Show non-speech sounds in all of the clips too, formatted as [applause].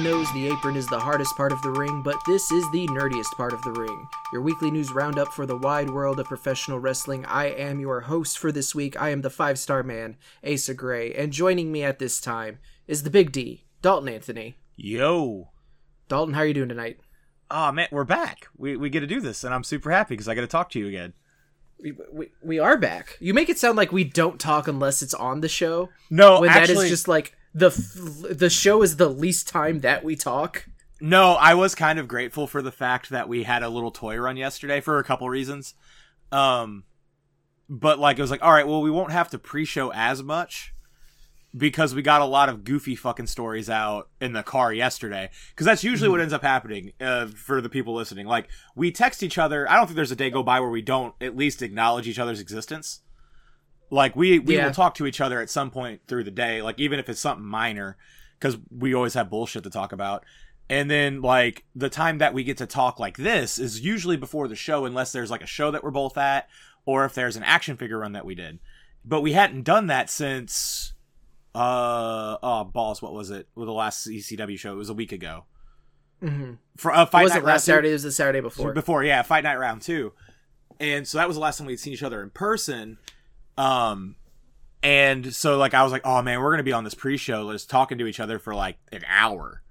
Everyone knows the apron is the hardest part of the ring, but this is the nerdiest part of the ring. Your weekly news roundup for the wide world of professional wrestling. I am your host for this week. I am the five star man, Asa Gray, and joining me at this time is the big D, Dalton Anthony. Yo. Dalton, how are you doing tonight? Oh man, we're back. We we get to do this, and I'm super happy because I get to talk to you again. We, we, we are back. You make it sound like we don't talk unless it's on the show. No, when actually, that is just like the f- the show is the least time that we talk. no. I was kind of grateful for the fact that we had a little toy run yesterday for a couple reasons. Um, but like it was like, all right, well, we won't have to pre-show as much because we got a lot of goofy fucking stories out in the car yesterday. Because that's usually what ends up happening uh, for the people listening. Like we text each other. I don't think there's a day go by where we don't at least acknowledge each other's existence. Like we we Yeah. will talk to each other at some point through the day, like even if it's something minor, because we always have bullshit to talk about. And then like the time that we get to talk like this is usually before the show, unless there's like a show that we're both at, or if there's an action figure run that we did. But we hadn't done that since uh oh balls, what was it? Well, the last ECW show. It was a week ago. Mm-hmm. For uh, fight was night it last round two- Saturday? It was the Saturday before. before yeah fight night round two and so that was the last time we'd seen each other in person um and so like i was like oh man we're gonna be on this pre-show just talking to each other for like an hour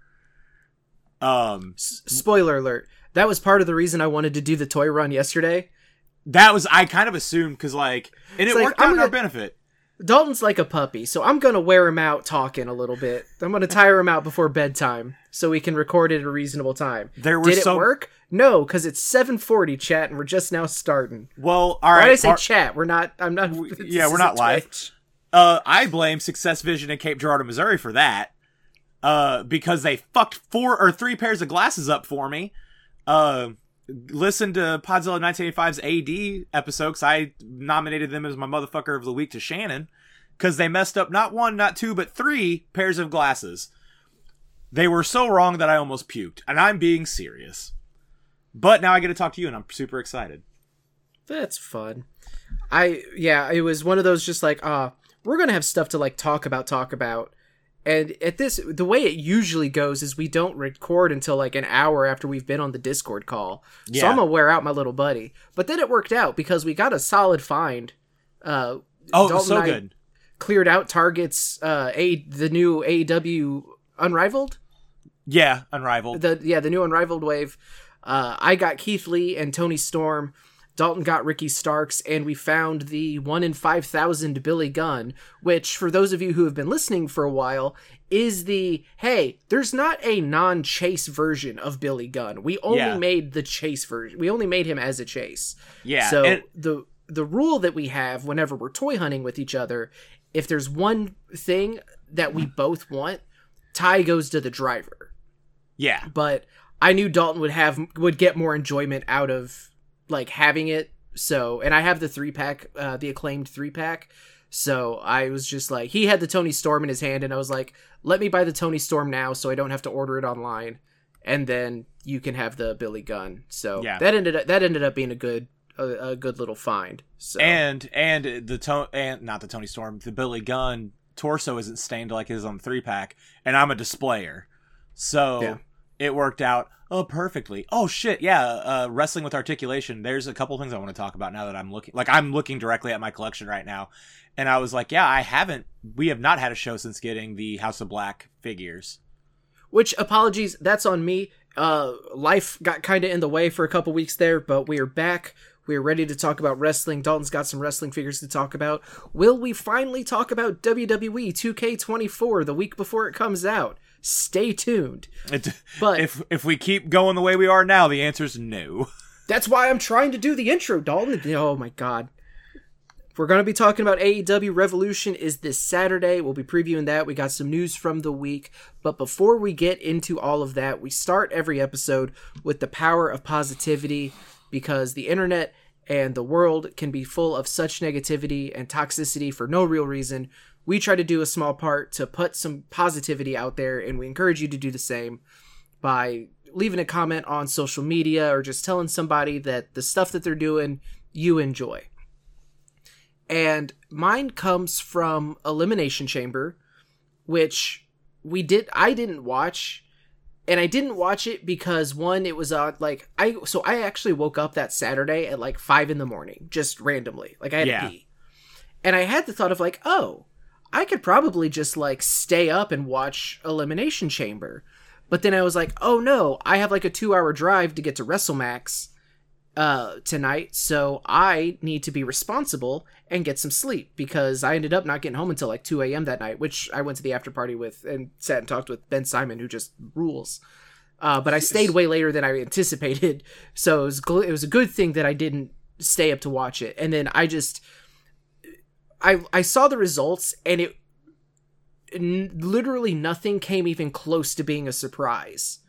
um S- spoiler alert. That was part of the reason I wanted to do the toy run yesterday. that was i kind of assumed because like and It's it like, worked I'm out in our gonna- benefit Dalton's like a puppy, so I'm gonna wear him out talking a little bit. I'm gonna tire him out before bedtime so we can record it at a reasonable time. There were Did it so- work? No, because it's 7:40, chat, and we're just now starting. well all Why right did I say par- chat? We're not. I'm not. We- [laughs] yeah, we're isn't live. Uh i blame success vision in cape girardeau missouri for that uh because they fucked four or three pairs of glasses up for me uh listen to Podzilla 1985's AD episode because I nominated them as my motherfucker of the week to Shannon because they messed up not one, not two, but three pairs of glasses. They were so wrong that I almost puked, and I'm being serious. But now I get to talk to you, and I'm super excited. That's fun. I yeah, it was one of those just like uh we're gonna have stuff to like talk about, talk about. And at this, the way it usually goes is we don't record until like an hour after we've been on the Discord call. Yeah. So I'm gonna wear out my little buddy. But then it worked out because we got a solid find. Uh, Oh, Dalton so good. Cleared out targets. Uh, a the new AEW Unrivaled. Yeah, unrivaled. the yeah the new unrivaled wave uh i got keith lee and toni storm dalton got ricky starks and we found the 1 in 5000 billy gunn which for those of you who have been listening for a while is the hey there's not a non-chase version of billy gunn we only Yeah. made the chase version we only made him as a chase yeah. so and- the the rule that we have whenever we're toy hunting with each other, if there's one thing that we both want, tie goes to the driver. yeah. But I knew Dalton would have would get more enjoyment out of like having it. So, and I have the three pack, uh, the acclaimed three pack. So I was just like, he had the Toni Storm in his hand, and I was like, let me buy the Toni Storm now, so I don't have to order it online, and then you can have the Billy Gunn. So Yeah. that ended up, that ended up being a good a, a good little find. So And and the to- and not the Toni Storm, the Billy Gunn torso isn't stained like it is on the three pack, and I'm a displayer, so Yeah. It worked out oh perfectly. Oh shit, yeah, uh, wrestling with articulation. There's a couple things I want to talk about now that I'm looking like I'm looking directly at my collection right now, and I was like, yeah, I haven't. We have not had a show since getting the House of Black figures. which apologies, that's on me. Uh, life got kind of in the way for a couple weeks there, but we are back. We are ready to talk about wrestling. Dalton's got some wrestling figures to talk about. Will we finally talk about WWE 2K24 the week before it comes out? Stay tuned. But- if if we keep going the way we are now, the answer is no. That's why I'm trying to do the intro, Dalton. Oh my god. We're going to be talking about AEW Revolution is this Saturday. We'll be previewing that. We got some news from the week. But before we get into all of that, we start every episode with the power of positivity because the internet and the world can be full of such negativity and toxicity for no real reason. We try to do a small part to put some positivity out there, and we encourage you to do the same by leaving a comment on social media or just telling somebody that the stuff that they're doing you enjoy. And mine comes from Elimination Chamber, which we did I didn't watch, and I didn't watch it because one, it was uh like I so I actually woke up that Saturday at like five in the morning, just randomly. Like I had Yeah. to pee. And I had the thought of like, oh, I could probably just like stay up and watch Elimination Chamber. But then I was like, oh no, I have like a two hour drive to get to WrestleMax uh tonight, so I need to be responsible and get some sleep because I ended up not getting home until like 2 a.m. that night, which I went to the after party with and sat and talked with Ben Simon, who just rules. Uh, but I stayed way later than I anticipated, [laughs] so it was gl- it was a good thing that I didn't stay up to watch it. And then I just I I saw the results and it n- literally nothing came even close to being a surprise,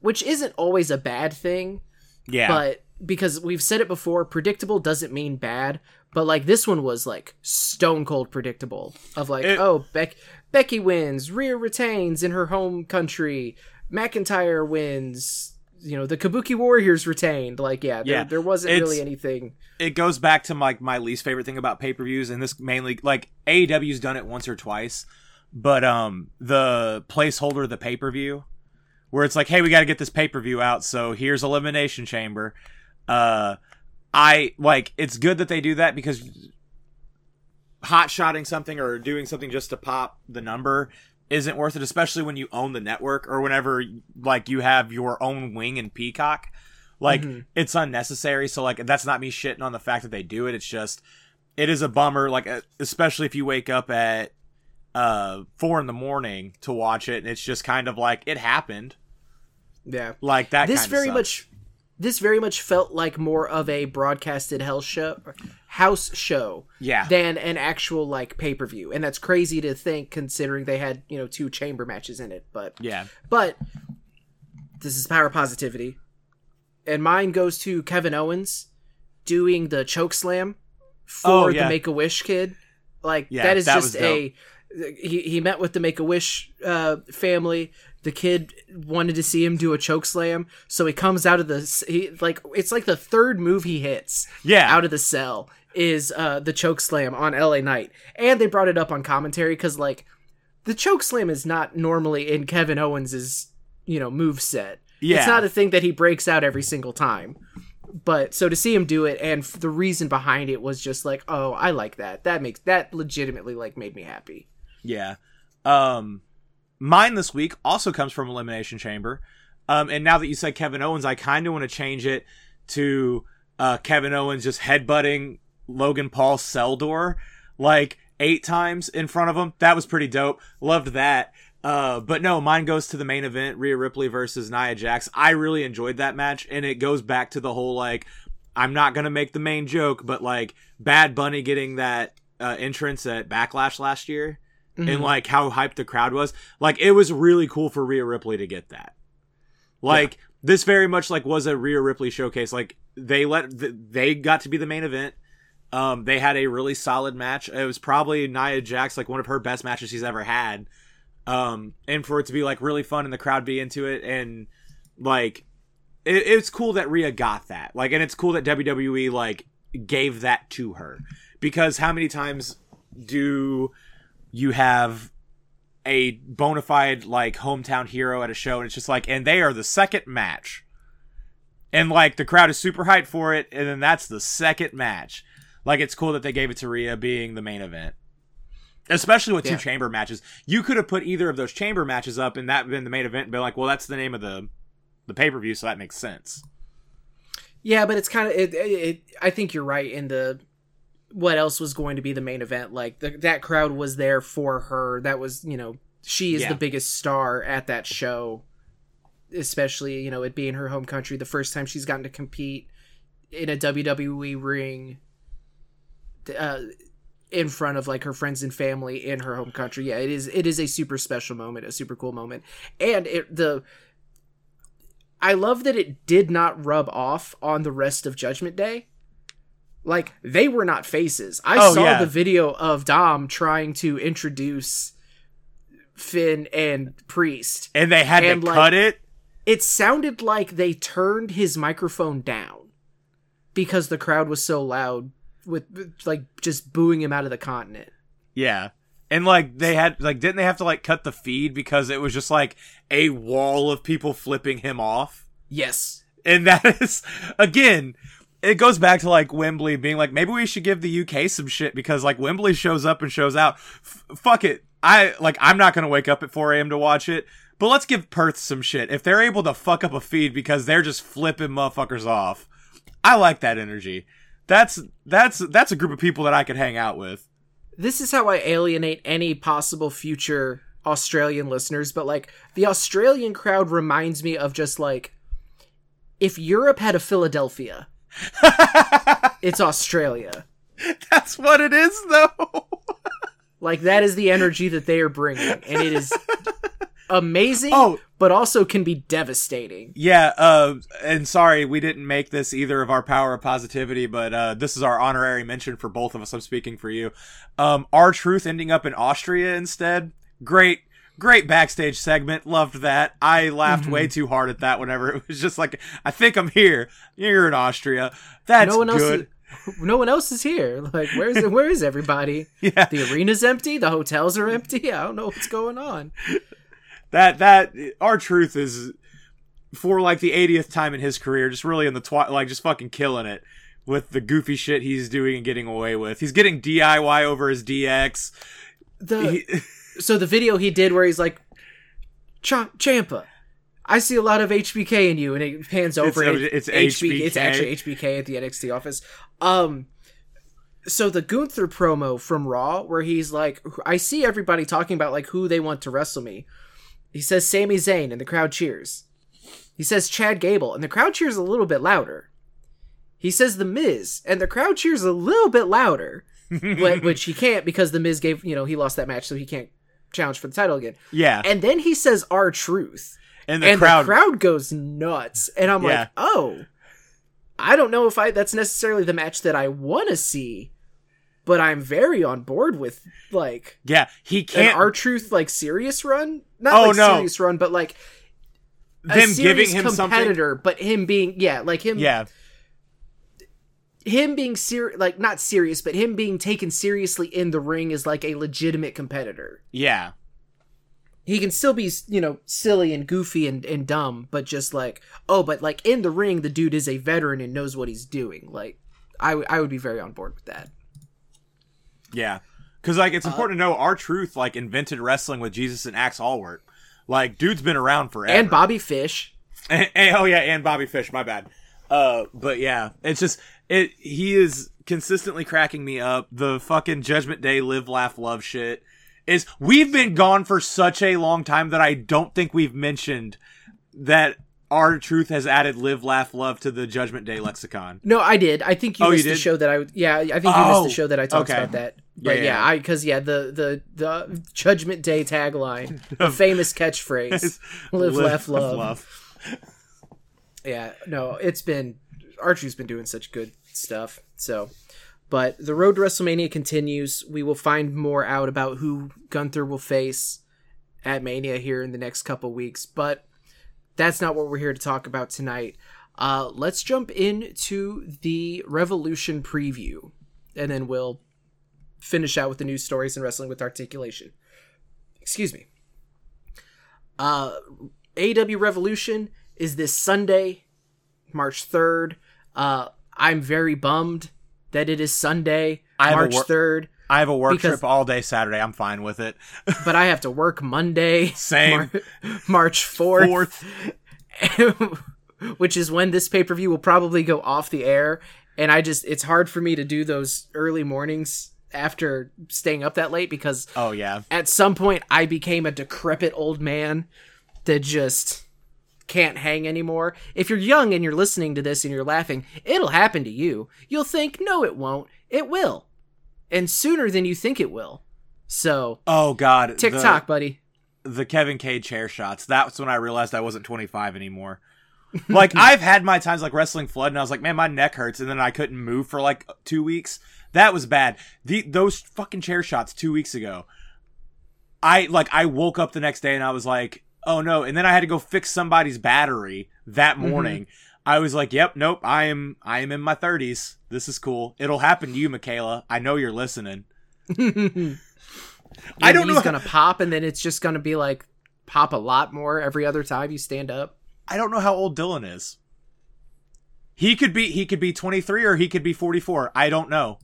which isn't always a bad thing Yeah. but because we've said it before predictable doesn't mean bad but like this one was like stone cold predictable of like It- oh Beck- becky wins Rhea retains in her home country mcintyre wins you know the kabuki warriors retained. Like yeah there, Yeah, there wasn't it's- really anything. it goes back to like my least favorite thing about pay-per-views and this mainly like AEW's done it once or twice but um the placeholder of the pay-per-view where it's like hey we got to get this pay-per-view out so here's elimination chamber. Uh I like it's good that they do that because hot shotting something or doing something just to pop the number isn't worth it especially when you own the network or whenever like you have your own wing in Peacock like Mhm. it's unnecessary so like that's not me shitting on the fact that they do it it's just it is a bummer like especially if you wake up at uh four in the morning to watch it and it's just kind of like it happened yeah like that this very sucks. much this very much felt like more of a broadcasted hell show house show yeah. than an actual like pay-per-view. And that's crazy to think considering they had you know two chamber matches in it but yeah. but this is power positivity. And mine goes to kevin owens doing the choke slam for Oh, yeah. the make-a-wish kid. Like Yeah, that is that just a he, he met with the make-a-wish uh, family the kid wanted to see him do a choke slam so he comes out of the he like it's like the third move he hits yeah out of the cell is uh the choke slam on LA Knight. And they brought it up on commentary cuz like the choke slam is not normally in Kevin Owens's, you know, move set. yeah It's not a thing that he breaks out every single time. But so to see him do it and f- the reason behind it was just like, "Oh, I like that. That makes that legitimately like made me happy." Yeah. Um mine this week also comes from Elimination Chamber. Um and now that you said Kevin Owens, I kind of want to change it to uh Kevin Owens just headbutting Logan Paul's cell door like 8 times in front of him. That was pretty dope. Loved that. Uh, but no, mine goes to the main event, Rhea Ripley versus Nia Jax. I really enjoyed that match, and it goes back to the whole like, I'm not gonna make the main joke, but like Bad Bunny getting that uh, entrance at Backlash last year, and Mhm. like how hyped the crowd was. Like it was really cool for Rhea Ripley to get that. Like this very much like was a Rhea Ripley showcase. Like they let they got to be the main event. Um, they had a really solid match. It was probably Nia Jax like one of her best matches she's ever had. Um, and for it to be like really fun and the crowd be into it and like it, it's cool that Rhea got that. Like, and it's cool that WWE like gave that to her because how many times do you have a bona fide like hometown hero at a show and it's just like and they are the second match. And like the crowd is super hyped for it and then that's the second match. Like it's cool that they gave it to Rhea being the main event. Especially with two chamber matches. You could have put either of those chamber matches up and that been the main event and been like well that's the name of the the pay-per-view so that makes sense. Yeah, but it's kind of it, it, it. I think you're right in the what else was going to be the main event. Like the, that crowd was there for her. That was you know she is Yeah. the biggest star at that show, especially you know it being her home country. The first time she's gotten to compete in a WWE ring. Uh, in front of like her friends and family in her home country. Yeah, it is it is a super special moment, a super cool moment. And it the I love that it did not rub off on the rest of Judgment Day. Like they were not faces. I Oh, saw yeah. the video of Dom trying to introduce Finn and Priest. and they had And, to like- cut it It sounded like they turned his microphone down because the crowd was so loud with with, like just booing him out of the continent. yeah And like they had like didn't they have to like cut the feed because it was just like a wall of people flipping him off? Yes. And that [laughs] is again, it goes back to like Wembley being like maybe we should give the UK some shit because like Wembley shows up and shows out. F- fuck it. I like I'm not going to wake up at 4 a.m. to watch it. But let's give Perth some shit. If they're able to fuck up a feed because they're just flipping motherfuckers off, I like that energy. That's that's that's a group of people that I could hang out with. This is how I alienate any possible future Australian listeners, but like the Australian crowd reminds me of just like if Europe had a Philadelphia, [laughs] it's Australia. That's what it is, though. [laughs] Like that is the energy that they are bringing, and it is [laughs] amazing. Oh. but also can be devastating. Yeah, uh, and sorry, we didn't make this either of our power of positivity, but uh, this is our honorary mention for both of us. I'm speaking for you. Um, R-Truth ending up in Austria instead. Great, great backstage segment. Loved that. I laughed way mm-hmm. too hard at that whenever [laughs] it was just like, I think I'm here. You're in Austria. That's no one good. else. Is, no one else is here. [laughs] Like, where's? Where is everybody? [laughs] Yeah. The arena's empty. The hotels are empty. I don't know what's going on. that that R-Truth is for like the 80th time in his career just really in the twi- like just fucking killing it with the goofy shit he's doing and getting away with he's getting diy over his dx The He- so the video he did where he's like, Ch- Champa, I see a lot of HBK in you, and it pans over. it's It's HBK. actually HBK at the NXT office. Um, so the Gunther promo from Raw, where he's like, I see everybody talking about like who they want to wrestle me. He says Sami Zayn, and the crowd cheers. He says Chad Gable, and the crowd cheers a little bit louder. He says The Miz, and the crowd cheers a little bit louder, [laughs] which he can't because The Miz gave, you know, he lost that match, so he can't challenge for the title again. yeah And then he says R-Truth. and the and crowd the crowd goes nuts. And I'm Yeah. like, oh, I don't know if I that's necessarily the match that I want to see, but I'm very on board with like yeah he can't our truth like serious run. Not Oh, like no. serious run, but like them giving him something competitor, but him being yeah, like him yeah him being ser like not serious, but him being taken seriously in the ring is like a legitimate competitor. yeah he can still be you know silly and goofy and, and dumb but just like oh but like in the ring the dude is a veteran and knows what he's doing like I, w- I would be very on board with that yeah because like it's uh, important to know R-Truth like invented wrestling with jesus and axe allwork like dude's been around forever and bobby fish And, [laughs] and- eh, eh, oh yeah, and Bobby Fish. My bad. Uh, but yeah, it's just it. He is consistently cracking me up. The fucking Judgment Day live, laugh, love shit is. We've been gone for such a long time that I don't think we've mentioned that R-Truth has added live, laugh, love to the Judgment Day lexicon. no i did i think you Oh, you missed the show that i yeah i think you Oh, missed the oh, show that i talked okay. about that Yeah, but yeah, yeah, yeah. i because yeah the the the judgment day tagline the [laughs] famous catchphrase [laughs] live, laugh love yeah no it's been Archie's been doing such good stuff so. But the road to wrestlemania continues. We will find more out about who gunther will face at mania here in the next couple weeks but that's not what we're here to talk about tonight. Uh, let's jump into the revolution preview and then we'll finish out with the news stories and wrestling with articulation. Excuse me. Uh AW Revolution is this Sunday, March 3rd. Uh, I'm very bummed that it is Sunday, I March wor- 3rd, I have a work Because- trip all day Saturday. I'm fine with it. [laughs] but I have to work Monday, Same. Mar- March 4th, Fourth. [laughs] which is when this pay per view will probably go off the air. And I just, it's hard for me to do those early mornings after staying up that late because Oh yeah. at some point I became a decrepit old man that just can't hang anymore. If you're young and you're listening to this and you're laughing, it'll happen to you. You'll think, no, it won't. It will. And sooner than you think it will. So, Oh god. tick the- tock, buddy. the Kevin Cage chair shots. That's when I realized I wasn't 25 anymore. [laughs] Like I've had my times like wrestling flood, and I was like, man, my neck hurts, and then I couldn't move for like two weeks. That was bad. The those fucking chair shots two weeks ago. I like I woke up the next day and I was like, oh no, and then I had to go fix somebody's battery that mm-hmm. morning. I was like, yep, nope, I am I am in my 30s. This is cool. It'll happen to you, Michaela. I know you're listening. [laughs] I don't know. He's gonna pop, and then it's just gonna be like pop a lot more every other time you stand up. I don't know how old Dylan is. He could be he could be 23 or he could be 44. I don't know.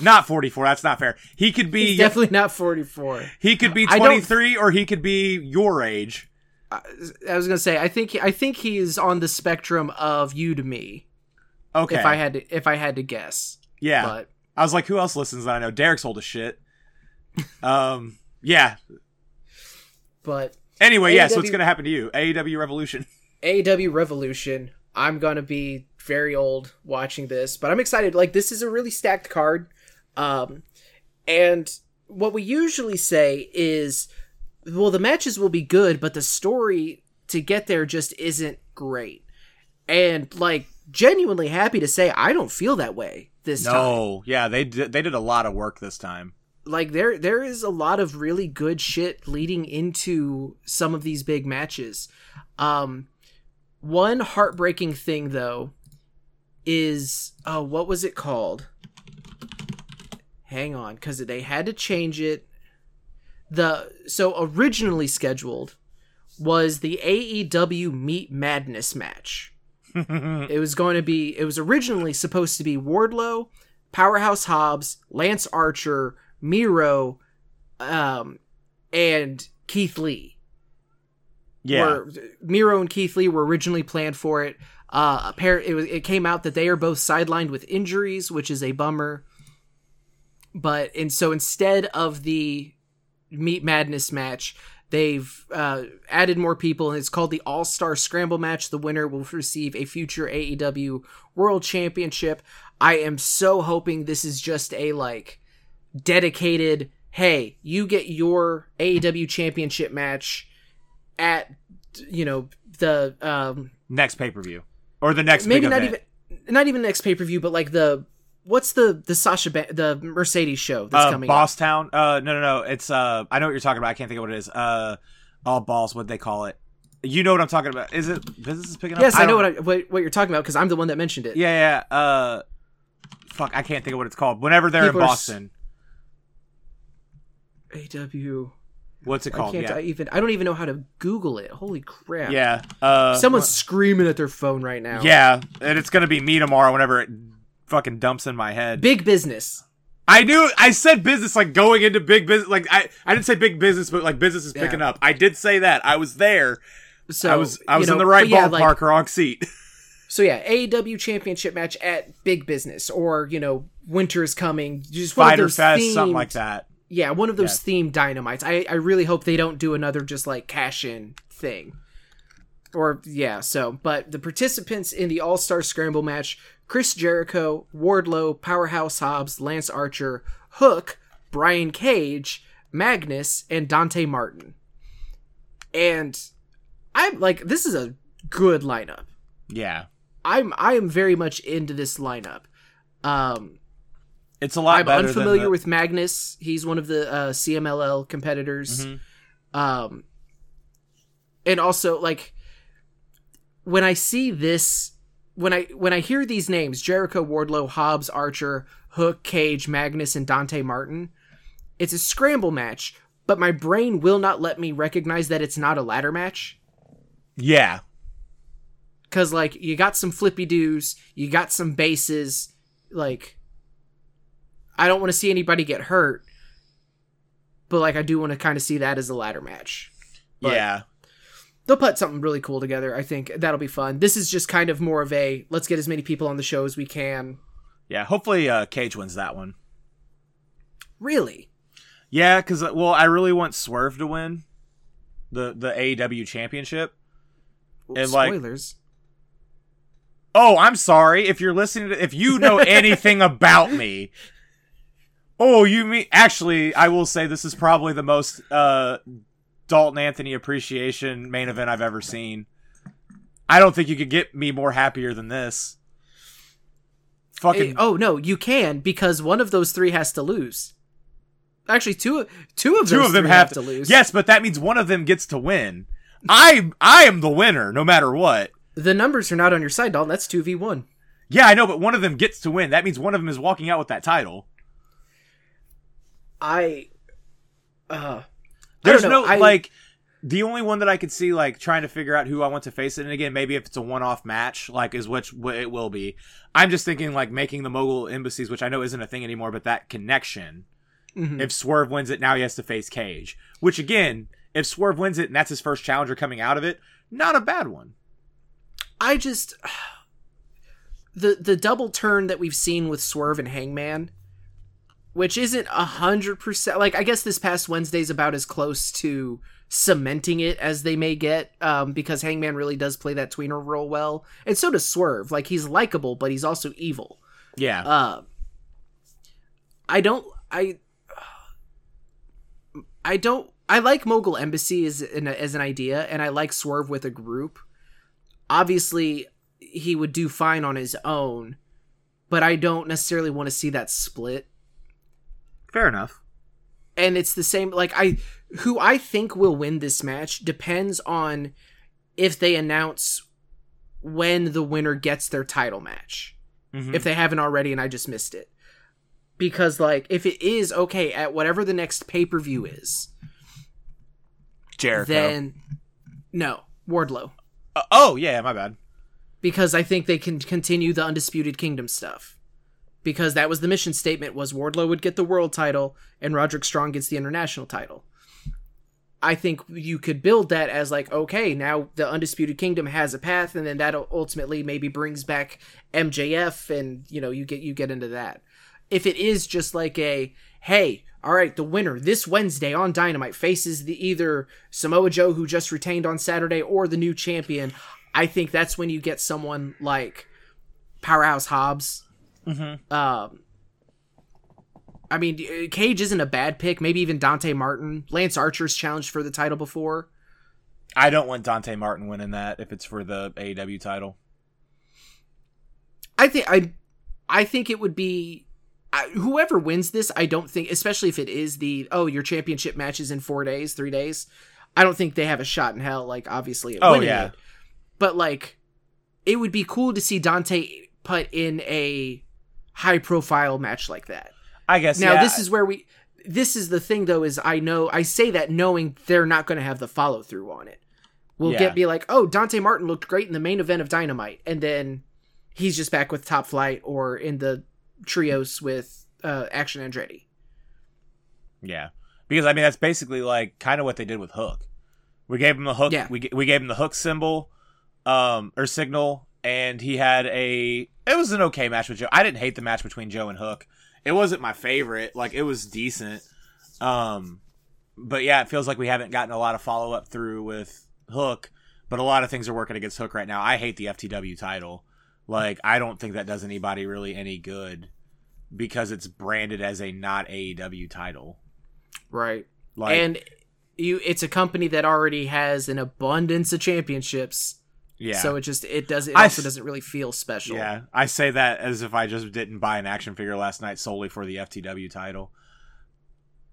Not 44. That's not fair. He could be He's definitely not 44. he could be 23 or he could be your age. I was gonna say I think I think he is on the spectrum of you to me. Okay. If I had to, if I had to guess, yeah. but I was like, who else listens that I know? Derek's old as shit. um. Yeah. but Anyway, yeah. So what's gonna happen to you? AEW Revolution. [laughs] AEW Revolution. I'm gonna be very old watching this, but I'm excited. Like this is a really stacked card, um, and what we usually say is, well, the matches will be good, but the story to get there just isn't great. And like, genuinely happy to say, I don't feel that way this time. No. Yeah. They did. They did a lot of work this time. like there there is a lot of really good shit leading into some of these big matches. Um one heartbreaking thing though is oh what was it called? Hang on cuz they had to change it. The so originally scheduled was the AEW Meat Madness match. [laughs] it was going to be it was originally supposed to be Wardlow, Powerhouse Hobbs, Lance Archer, Miro, um, and Keith Lee. Yeah. Were, Miro and Keith Lee were originally planned for it. Uh, appar- it, was, it came out that they are both sidelined with injuries, which is a bummer. But and so instead of the Meat Madness match, they've uh, added more people, and it's called the All Star Scramble match. The winner will receive a future AEW World Championship. I am so hoping this is just a like dedicated. Hey, you get your AEW Championship match at you know the um next pay per view or the next maybe not event. even not even next pay per view, but like the what's the the Sasha ba- the Mercedes show that's uh, coming up. Boss Town. Uh, no, no, no. It's uh, I know what you're talking about. I can't think of what it is. Uh, all balls. What they call it? You know what I'm talking about? Is it business is picking up? Yes, I, know what, I, what what you're talking about because I'm the one that mentioned it. Yeah, yeah. Uh, fuck, I can't think of what it's called. Whenever they're People in are s- Boston, AW. what's it called? I can't Yeah, I even. I don't even know how to Google it. Holy crap! yeah. Uh, Someone's screaming at their phone right now. yeah, and it's gonna be me tomorrow. Whenever it fucking dumps in my head. Big business. I knew I said business like going into big business. Like I, I didn't say big business, but like business is picking Yeah. up. I did say that. I was there. So I was I was know, in the right yeah, ballpark, like- wrong seat. [laughs] So yeah, AEW championship match at Big Business, or you know, Winter is coming. Just Fyter Fest, something like that. Yeah, one of those themed dynamites. I I really hope they don't do another just like cash in thing. Or yeah, so but the participants in the All Star Scramble match: Chris Jericho, Wardlow, Powerhouse Hobbs, Lance Archer, Hook, Brian Cage, Magnus, and Dante Martin. And I'm like, this is a good lineup. Yeah, I'm I am very much into this lineup. Um, it's a lot. I'm unfamiliar the- with Magnus. He's one of the uh, CMLL competitors. Mhm. Um, and also like when I see this, when I when I hear these names: Jericho, Wardlow, Hobbs, Archer, Hook, Cage, Magnus, and Dante Martin, it's a scramble match. But my brain will not let me recognize that it's not a ladder match. Yeah, Cause like you got some flippy doos, you got some bases, like I don't want to see anybody get hurt, but like I do want to kind of see that as a ladder match. But yeah. They'll put something really cool together. I think that'll be fun. This is just kind of more of a let's get as many people on the show as we can. Yeah, hopefully uh, Cage wins that one. Really? Yeah, because well, I really want Swerve to win the the AEW championship. And, like- Spoilers. Oh, I'm sorry if you're listening to if you know [laughs] anything about me. Oh, you mean actually? I will say this is probably the most uh, Dalton Anthony appreciation main event I've ever seen. I don't think you could get me more happier than this. Fucking oh no, you can because one of those three has to lose. Actually, two two of two those of them three have to lose. Yes, but that means one of them gets to win. I I am the winner no matter what. The numbers are not on your side, Dalton. That's two v one. Yeah, I know, but one of them gets to win. That means one of them is walking out with that title. I uh There's no I- like the only one that I could see like trying to figure out who I want to face it. And again, maybe if it's a one-off match, like is which wh- it will be. I'm just thinking like making the mogul embassies, which I know isn't a thing anymore, but that connection. mhm. If Swerve wins it, now he has to face Cage. Which again, if Swerve wins it and that's his first challenger coming out of it, not a bad one. I just [sighs] the the double turn that we've seen with Swerve and Hangman, which isn't a hundred percent like I guess this past Wednesday's about as close to cementing it as they may get, um, because Hangman really does play that tweener role well, and so does Swerve. Like he's likable, but he's also evil. Yeah. Uh, I don't. I. I don't. I like Mogul Embassy as an as an idea, and I like Swerve with a group. Obviously, he would do fine on his own, but I don't necessarily want to see that split. Fair enough. And it's the same. Like I, who I think will win this match depends on if they announce when the winner gets their title match Mhm. if they haven't already and I just missed it. Because like if it is okay at whatever the next pay-per-view is, Jericho. then no, Wardlow. Uh, oh yeah, my bad. Because I think they can continue the undisputed kingdom stuff. Because that was the mission statement was Wardlow would get the world title and Roderick Strong gets the international title. I think you could build that as like okay, now the undisputed kingdom has a path and then that ultimately maybe brings back MJF and you know, you get you get into that. If it is just like a hey, all right, the winner this Wednesday on Dynamite faces the either Samoa Joe who just retained on Saturday or the new champion, I think that's when you get someone like Powerhouse Hobbs. Mm-hmm. Um, I mean, uh, Cage isn't a bad pick. Maybe even Dante Martin. Lance Archer's challenged for the title before. I don't want Dante Martin winning that if it's for the AEW title. I think I, I think it would be I, whoever wins this. I don't think, especially if it is the oh your championship matches in four days, three days. I don't think they have a shot in hell. Like obviously, at Oh, yeah. it. but like it would be cool to see Dante put in a high profile match like that. I guess Now yeah. this is where we this is the thing though is I know I say that knowing they're not going to have the follow through on it. We'll Yeah. get be like, "Oh, Dante Martin looked great in the main event of Dynamite." And then he's just back with Top Flight or in the trios with uh Action Andretti. Yeah, because I mean that's basically like kind of what they did with Hook. We gave him the hook. Yeah. We we gave him the hook symbol, um, or signal, and he had a. It was an okay match with Joe. I didn't hate the match between Joe and Hook. It wasn't my favorite. Like it was decent. Um, but yeah, it feels like we haven't gotten a lot of follow up through with Hook. But a lot of things are working against Hook right now. I hate the FTW title. Like I don't think that does anybody really any good because it's branded as a not AEW title. Right. Like and you it's a company that already has an abundance of championships. Yeah. So it just it does it I also s- doesn't really feel special. Yeah, I say that as if I just didn't buy an action figure last night solely for the FTW title.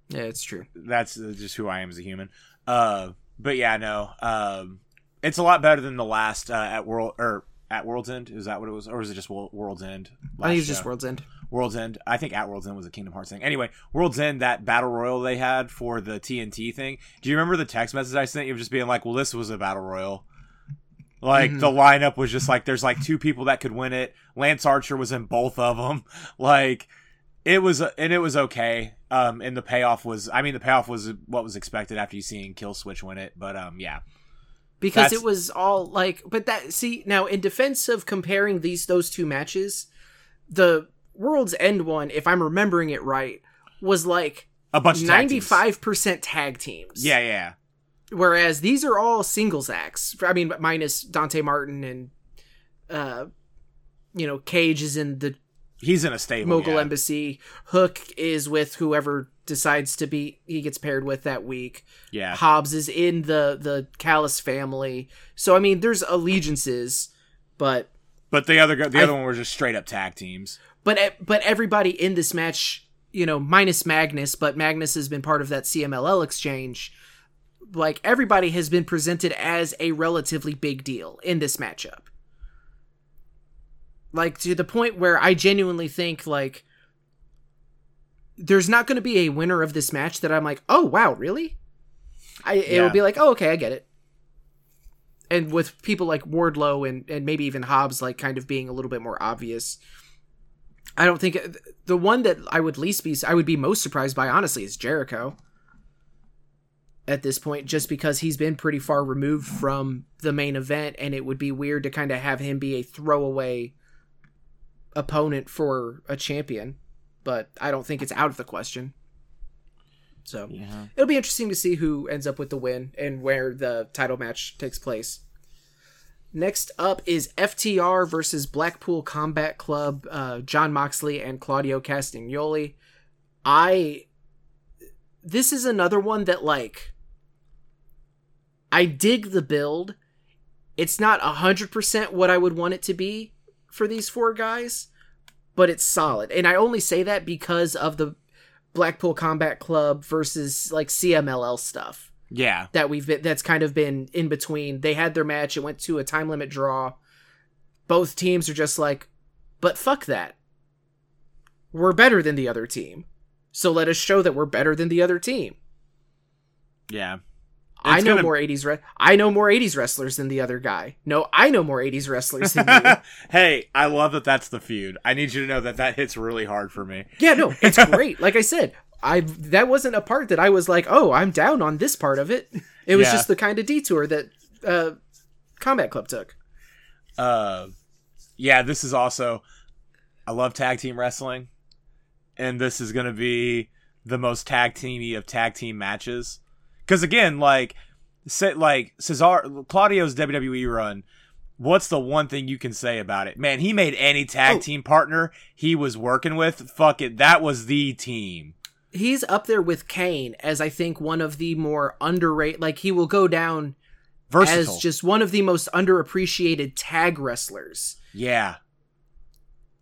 Yeah, it's true. That's uh, just who I am as a human. Uh, but yeah, no, um, it's a lot better than the last uh, at World or at World's End. Is that what it was, or was it just World's End? I think it's last just? World's End. World's End. I think at World's End was a Kingdom Hearts thing. Anyway, World's End, that battle royal they had for the TNT thing. Do you remember the text message I sent you of just being like, "Well, this was a battle royal." Like Mhm. the lineup was just like, there's like two people that could win it. Lance Archer was in both of them. [laughs] Like it was, and it was okay. Um, and the payoff was, I mean, the payoff was what was expected after you seeing Kill Switch win it. But um, yeah, because That's- it was all like but that see now in defense of comparing these those two matches the world's end one if i'm remembering it right was like a bunch of tag teams. 95% tag teams Yeah, yeah, whereas these are all singles acts i mean minus dante martin and uh you know cage is in the he's in a stable. mogul yeah. embassy hook is with whoever decides to be he gets paired with that week Yeah, Hobbs is in the the Callis family. So I mean, there's allegiances, but but the other, the I- other one were just straight up tag teams. but but everybody in this match, you know, minus Magnus, but Magnus has been part of that CMLL exchange. Like everybody has been presented as a relatively big deal in this matchup. Like to the point where I genuinely think like there's not going to be a winner of this match that I'm like, oh wow, really? I Yeah. it'll be like, oh okay, I get it. And with people like Wardlow and and maybe even Hobbs like kind of being a little bit more obvious, I don't think the one that I would least be I would be most surprised by honestly is Jericho. At this point, just because he's been pretty far removed from the main event, and it would be weird to kind of have him be a throwaway opponent for a champion. But I don't think it's out of the question. So Yeah. it'll be interesting to see who ends up with the win and where the title match takes place. Next up is FTR versus Blackpool Combat Club, uh, Jon Moxley and Claudio Castagnoli. I. This is another one that, like. I dig the build. It's not 100% what I would want it to be for these four guys, but it's solid. And I only say that because of the Blackpool Combat Club versus like CMLL stuff Yeah. that we've been that's kind of been in between. They had their match, it went to a time limit draw. Both teams are just like, but fuck that. We're better than the other team. So let us show that we're better than the other team. Yeah. I know gonna- more 80s re- I know more 80s wrestlers than the other guy. No, I know more 80s wrestlers than you. [laughs] hey, I love that that's the feud. I need you to know that that hits really hard for me. Yeah, no, [laughs] it's great. Like I said, I that wasn't a part that I was like, "Oh, I'm down on this part of it." It was Yeah. just the kind of detour that uh Combat Club took. Uh, yeah, this is also. I love tag team wrestling, and this is going to be the most tag teamy of tag team matches. Because again, like, say, like Cesar Claudio's WWE run. What's the one thing you can say about it? Man, he made any tag Oh. team partner he was working with. Fuck it, that was the team. He's up there with Kane as I think one of the more underrated like he will go down Versatile. as just one of the most underappreciated tag wrestlers, yeah,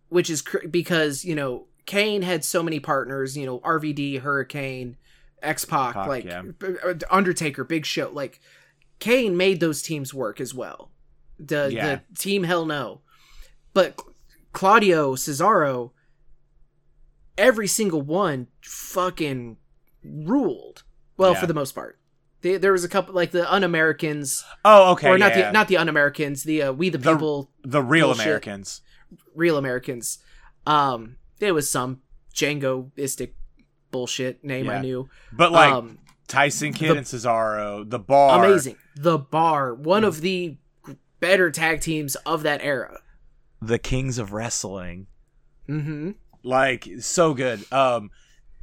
which is cr- because, you know, Kane had so many partners, you know, RVD, Hurricane, X-Pac, like yeah. uh, Undertaker, Big Show, like Kane made those teams work as well. The Yeah. the team hell no. But Claudio Cesaro every single one fucking ruled. Well, Yeah. for the most part. They, there was a couple like the un-Americans Oh, okay. or not the not the un-Americans, the uh, we the The- people the real bullshit. Americans. real Americans. Um, there was some Djangoistic bullshit name I knew. But like um, Tyson Kidd the- and Cesaro, the bar, amazing. The Bar, one of the better tag teams of that era. the kings of wrestling. Mm-hmm. Like so good. Um,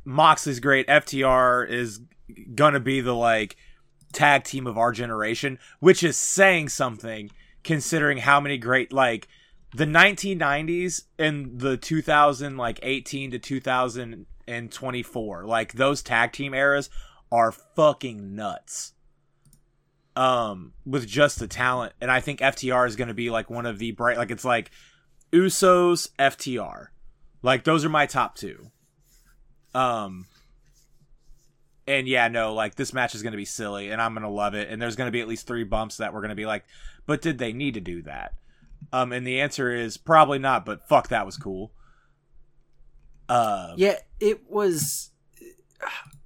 Moxley's great. FTR is gonna be the like tag team of our generation, which is saying something considering how many great like the 1990s and the 2000 like 18 to 2024 like those tag team eras are fucking nuts. Um with just the talent. And i think ftr is going to be like one of the bright like it's like usos ftr like those are my top two. Um and yeah no like this match is going to be silly and i'm going to love it and there's going to be at least three bumps that we're going to be like but did they need to do that? Um and the answer is probably not but fuck that was cool uh Yeah, it was.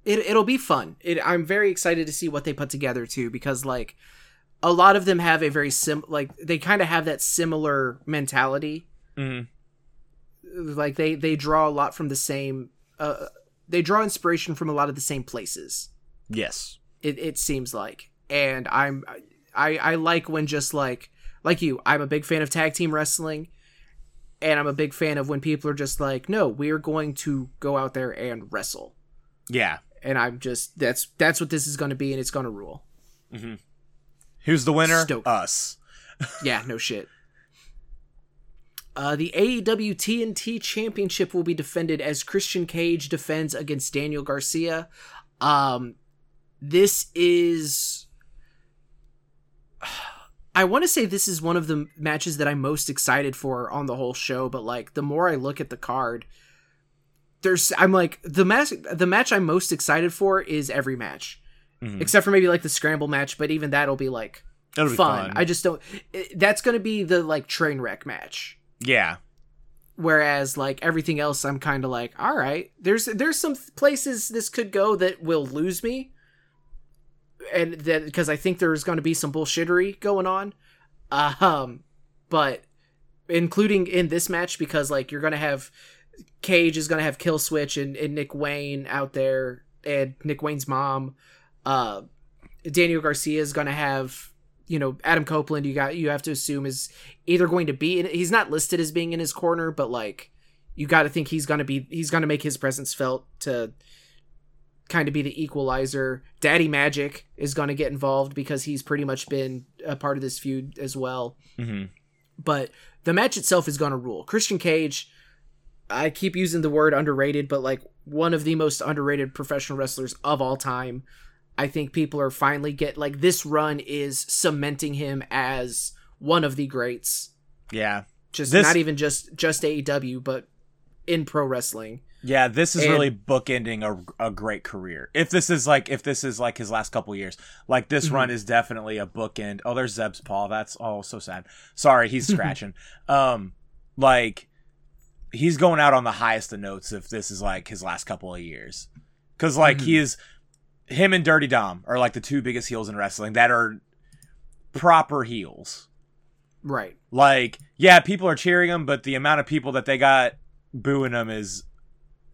It it'll be fun. It, I'm very excited to see what they put together too, because like a lot of them have a very sim like they kind of have that similar mentality. mhm. Like they they draw a lot from the same. Uh, they draw inspiration from a lot of the same places. yes it, it seems like and i'm i i like when just like like you i'm a big fan of tag team wrestling and i'm a big fan of when people are just like no we're going to go out there and wrestle yeah and i'm just that's that's what this is going to be and it's going to rule who's the winner Stoked. us [laughs] yeah no shit uh, the AEW TNT Championship will be defended as Christian Cage defends against Daniel Garcia. Um, this is. [sighs] I want to say this is one of the matches that I'm most excited for on the whole show, but like the more I look at the card, there's I'm like the match the match I'm most excited for is every match, Mhm. except for maybe like the scramble match, but even that'll be like It'll be fun. fun. I just don't. it- That's gonna be the like train wreck match. yeah whereas like everything else i'm kind of like all right there's there's some places this could go that will lose me and that because i think there's going to be some bullshittery going on um but including in this match because like you're going to have cage is going to have Killswitch and, and nick wayne out there and nick wayne's mom uh daniel garcia is going to have you know adam copeland you got you have to assume is either going to be in, he's not listed as being in his corner but like you got to think he's going to be he's going to make his presence felt to kind of be the equalizer daddy magic is going to get involved because he's pretty much been a part of this feud as well Mm-hmm. but the match itself is going to rule christian cage i keep using the word underrated but like one of the most underrated professional wrestlers of all time i think people are finally get like this run is cementing him as one of the greats Yeah. just This- not even just just AEW, but in pro wrestling. Yeah, this is And- really bookending a, a great career. If this is like if this is like his last couple years, like this Mm-hmm. run is definitely a bookend. Oh, there's Zeb's Paul. That's oh so sad. Sorry, he's [laughs] scratching. um, like he's going out on the highest of notes if this is like his last couple of years, because like Mm-hmm. he is him and Dirty Dom are like the two biggest heels in wrestling that are proper heels. Right. Like, yeah, people are cheering him, but the amount of people that they got booing him is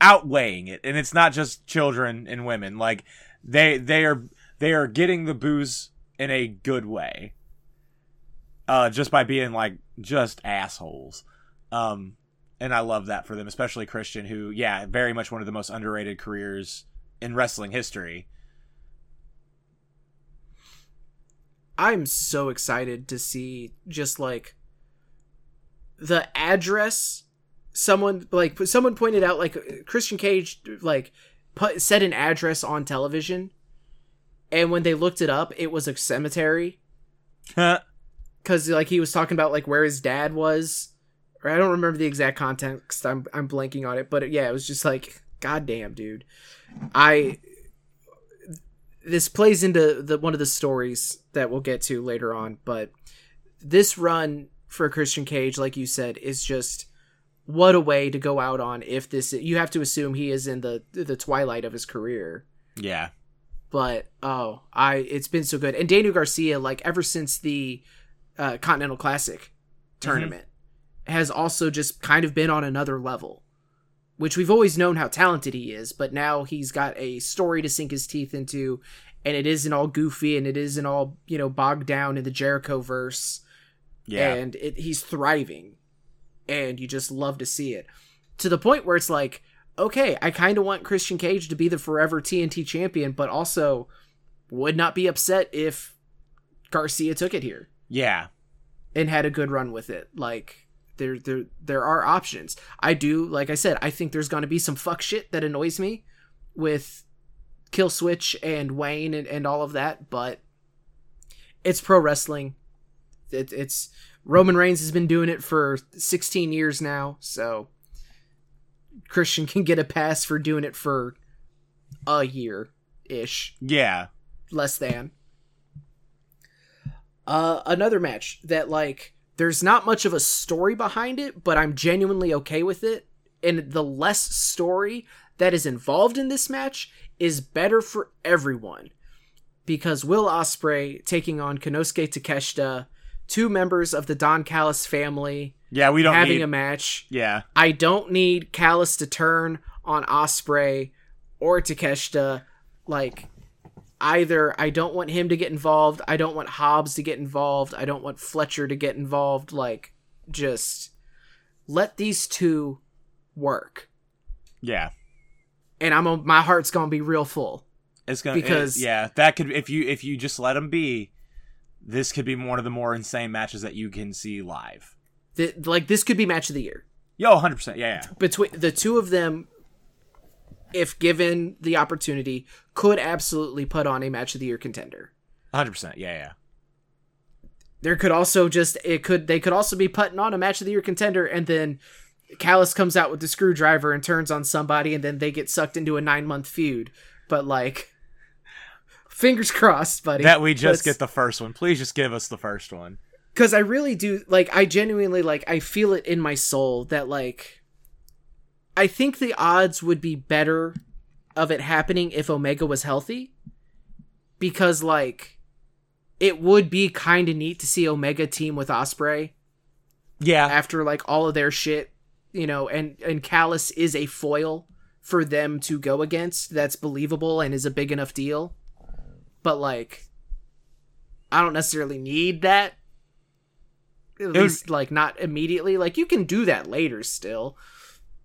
outweighing it. And it's not just children and women. Like they they are they are getting the booze in a good way. Uh just by being like just assholes. Um and I love that for them, especially Christian who, yeah, very much one of the most underrated careers in wrestling history. I'm so excited to see just like the address someone like someone pointed out like Christian Cage like put said an address on television and when they looked it up it was a cemetery. Cuz like he was talking about like where his dad was. Or I don't remember the exact context. I'm I'm blanking on it but yeah it was just like goddamn dude. I this plays into the one of the stories that we'll get to later on but this run for Christian Cage like you said is just what a way to go out on if this you have to assume he is in the the twilight of his career. Yeah. but oh i it's been so good. And daniel garcia like ever since the uh, continental classic tournament has also just kind of been on another level which we've always known how talented he is but now he's got a story to sink his teeth into and it isn't all goofy and it isn't all you know bogged down in the jericho verse. Yeah. and it, he's thriving and you just love to see it. To the point where it's like okay i kind of want christian cage to be the forever tnt champion but also would not be upset if garcia took it here. Yeah. and had a good run with it. Like there there there are options. I do like i said i think there's going to be some fuck shit that annoys me with Killswitch and wayne and, and all of that but it's pro wrestling. It, it's roman reigns has been doing it for 16 years now so christian can get a pass for doing it for a year ish Yeah. less than. Uh, another match that like there's not much of a story behind it, but I'm genuinely okay with it. And the less story that is involved in this match is better for everyone. Because Will Ospreay taking on Konosuke Takeshita, two members of the Don Callis family, Yeah, we don't having need a match. Yeah. I don't need Callis to turn on Ospreay or Takeshita. Like either I don't want him to get involved. I don't want Hobbs to get involved. I don't want Fletcher to get involved. Like just let these two work. Yeah. And I'm a, my heart's gonna be real full. It's gonna Because- it- yeah, that could if you if you just let them be, this could be one of the more insane matches that you can see live. Th- like this could be match of the year Yo, hundred percent, yeah, yeah, between the two of them. If given the opportunity, could absolutely put on a match of the year contender. hundred percent, yeah, yeah. there could also just it could they could also be putting on a match of the year contender and then Callis comes out with the screwdriver and turns on somebody and then they get sucked into a nine month feud. But like fingers crossed, buddy. That we just Let's- get the first one. Please just give us the first one. because I really do like I genuinely like I feel it in my soul that like I think the odds would be better of it happening if Omega was healthy because like it would be kind of neat to see Omega team with Ospreay Yeah. after like all of their shit, you know, and and Callis is a foil for them to go against that's believable and is a big enough deal. But like I don't necessarily need that. At would- least like not immediately. Like you can do that later still.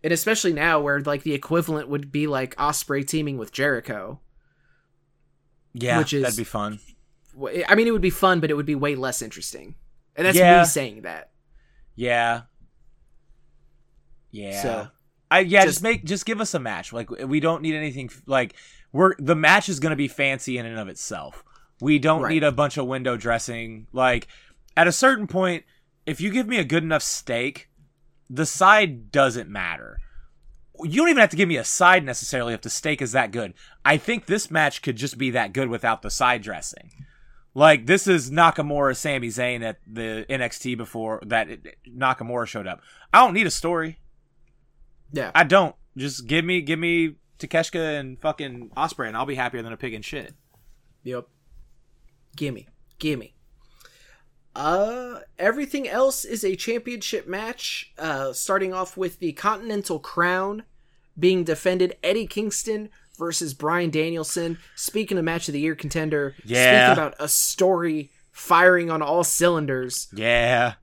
And especially now where like the equivalent would be like Ospreay teaming with Jericho. Yeah. which is- that'd be fun. I mean it would be fun, but it would be way less interesting. And that's Yeah. me saying that. Yeah. Yeah. So I yeah, just, just- make just give us a match. Like we don't need anything like we're the match is going to be fancy in and of itself. We don't Right. need a bunch of window dressing. Like at a certain point, if you give me a good enough steak, the side doesn't matter. You don't even have to give me a side necessarily if the steak is that good. I think this match could just be that good without the side dressing. Like this is Nakamura, Sami Zayn at the NXT before that Nakamura showed up. I don't need a story. yeah. I don't. Just give me give me Takeshita and fucking Ospreay, and I'll be happier than a pig in shit. Yep. Gimme. Gimme. Uh, everything else is a championship match. Uh, starting off with the Continental Crown being defended Eddie Kingston versus Bryan Danielson. Speaking of match of the year contender, Yeah. speaking about a story firing on all cylinders. Yeah.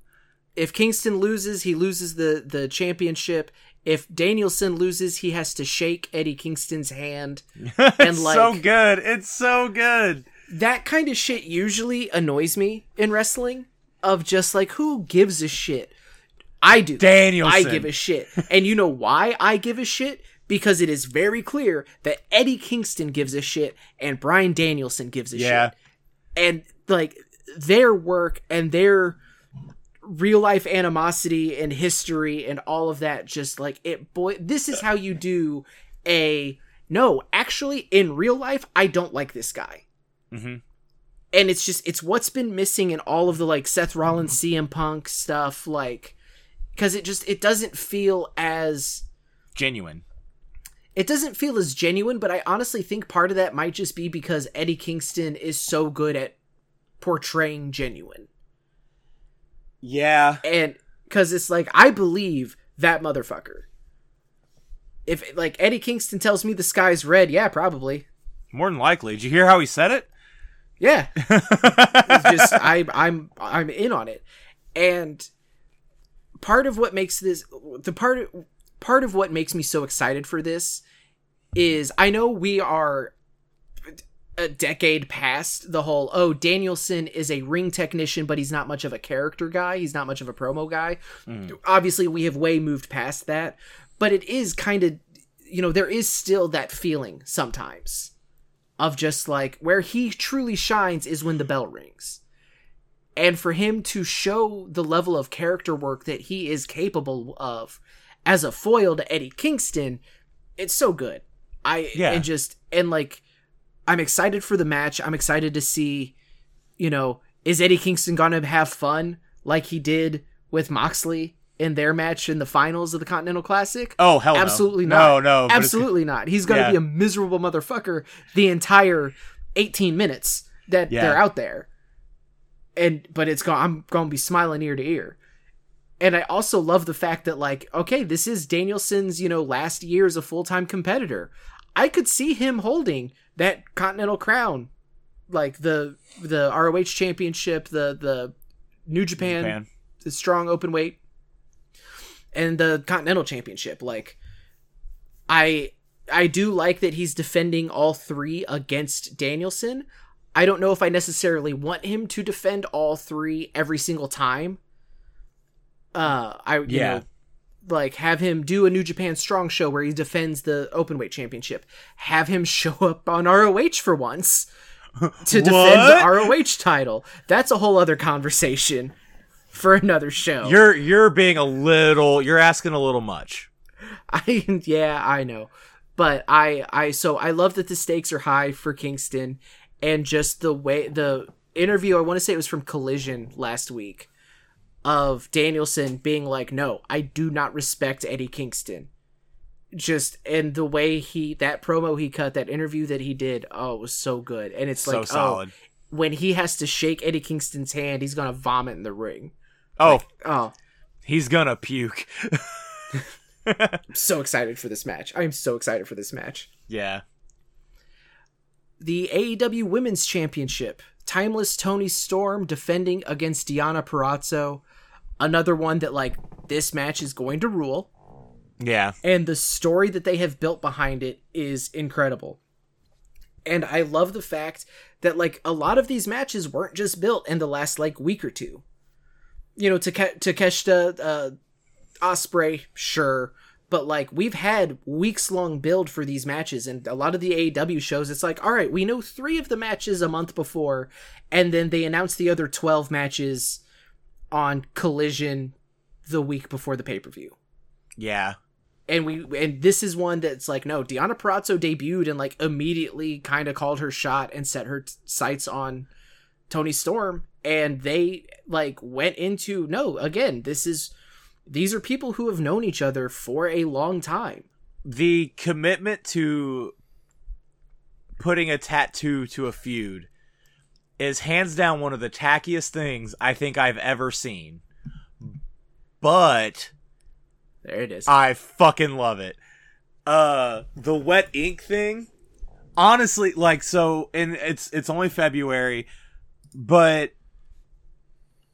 If Kingston loses, he loses the the championship. If Danielson loses, he has to shake Eddie Kingston's hand. [laughs] it's like- so good. It's so good. that kind of shit usually annoys me in wrestling of just like who gives a shit i do Danielson. i give a shit and you know why i give a shit because it is very clear that eddie kingston gives a shit and bryan danielson gives a Yeah. shit and like their work and their real life animosity and history and all of that just like it boy this is how you do a no actually in real life i don't like this guy. Hmm and it's just it's what's been missing in all of the like Seth Rollins CM Punk stuff like cuz it just it doesn't feel as Genuine. it doesn't feel as genuine but I honestly think part of that might just be because Eddie Kingston is so good at portraying genuine Yeah. and cuz it's like I believe that motherfucker if like Eddie Kingston tells me the sky's red yeah probably More than likely. Did you hear how he said it? yeah [laughs] It's just I I'm I'm in on it. And part of what makes this the part part of what makes me so excited for this is I know we are a decade past the whole oh Danielson is a ring technician but he's not much of a character guy, he's not much of a promo guy. Mm. Obviously we have way moved past that, but it is kind of you know there is still that feeling sometimes of just like where he truly shines is when the bell rings. And for him to show the level of character work that he is capable of as a foil to Eddie Kingston, it's so good. I Yeah. and just and like I'm excited for the match. I'm excited to see, you know, is Eddie Kingston gonna have fun like he did with Moxley in their match in the finals of the Continental Classic? Oh hell no. Absolutely no. not. No, it's- Absolutely not. He's going to Yeah. be a miserable motherfucker the entire 18 minutes that Yeah. they're out there. And but it's going I'm going to be smiling ear to ear. And I also love the fact that like okay, this is Danielson's, you know, last year as a full-time competitor. I could see him holding that Continental Crown like the the ROH championship, the the New Japan, Japan. the strong open weight and the continental championship like i i do like that he's defending all three against danielson i don't know if i necessarily want him to defend all three every single time uh i you Yeah. know like have him do a new japan strong show where he defends the open weight championship have him show [laughs] up on roh for once to defend the roh title that's a whole other conversation for another show You're you're being a little. You're asking a little much. [laughs] I yeah, I know. But I I so I love that the stakes are high for Kingston and just the way the interview. I want to say it was from Collision last week of Danielson being like, "No, I do not respect Eddie Kingston." Just and the way he that promo he cut, that interview that he did, oh, it was so good. And it's So like, oh, solid. oh, when he has to shake Eddie Kingston's hand, he's gonna vomit in the ring. Oh, Oh, he's gonna puke. [laughs] I'm so excited for this match. I'm so excited for this match. yeah. the AEW Women's Championship. Timeless Toni Storm defending against Deonna Purrazzo. Another one that like this match is going to rule. Yeah. And the story that they have built behind it is incredible. And I love the fact that like a lot of these matches weren't just built in the last like week or two. You know, Take- Takeshita, uh, Osprey, sure, but like we've had weeks long build for these matches, and a lot of the AEW shows, it's like, all right, we know three of the matches a month before, and then they announce the other twelve matches on Collision the week before the pay per view Yeah. and we and this is one that's like no Deonna Purrazzo debuted and like immediately kind of called her shot and set her t- sights on Toni Storm. And they like went into no again this is these are people who have known each other for a long time. The commitment to putting a tattoo to a feud is hands down one of the tackiest things I think I've ever seen. But there it is I fucking love it. Uh the wet ink thing. Honestly, like so and it's it's only February, but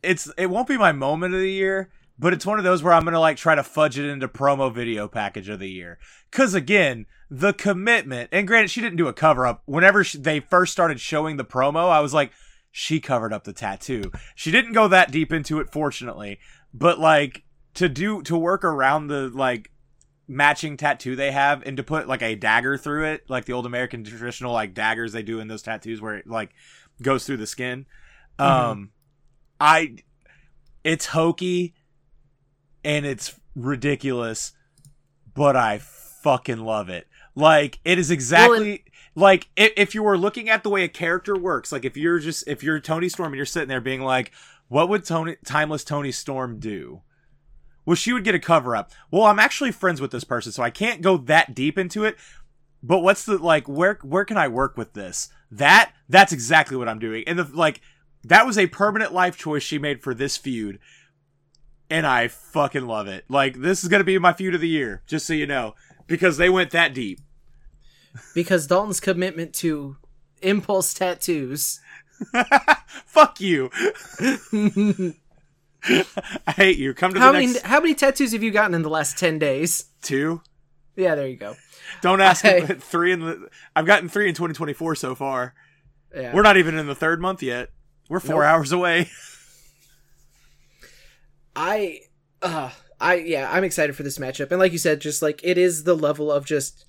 it's it won't be my moment of the year, but it's one of those where I'm going to like try to fudge it into promo video package of the year. Cuz again, the commitment. And granted she didn't do a cover up. Whenever she, they first started showing the promo, I was like she covered up the tattoo. She didn't go that deep into it fortunately, but like to do to work around the like matching tattoo they have and to put like a dagger through it like the old american traditional like daggers they do in those tattoos where it like goes through the skin um i it's hokey and it's ridiculous but i fucking love it like it is exactly like if, if you were looking at the way a character works like if you're just if you're toni storm and you're sitting there being like what would toni timeless toni storm do well, she would get a cover up. Well, I'm actually friends with this person, so I can't go that deep into it. But what's the like? Where where can I work with this? That that's exactly what I'm doing. And the like, that was a permanent life choice she made for this feud, and I fucking love it. Like, this is gonna be my feud of the year, just so you know, because they went that deep. because Dalton's commitment to impulse tattoos [laughs] Fuck you. [laughs] I hate you. Come to how the many next how many tattoos have you gotten in the last 10 days two. yeah there you go Don't ask Hey. me. Three in the. I've gotten three in 2024 so far. yeah We're not even in the third month yet. We're four Nope. hours away. [laughs] I uh I yeah, I'm excited for this matchup. And like you said, just like it is the level of just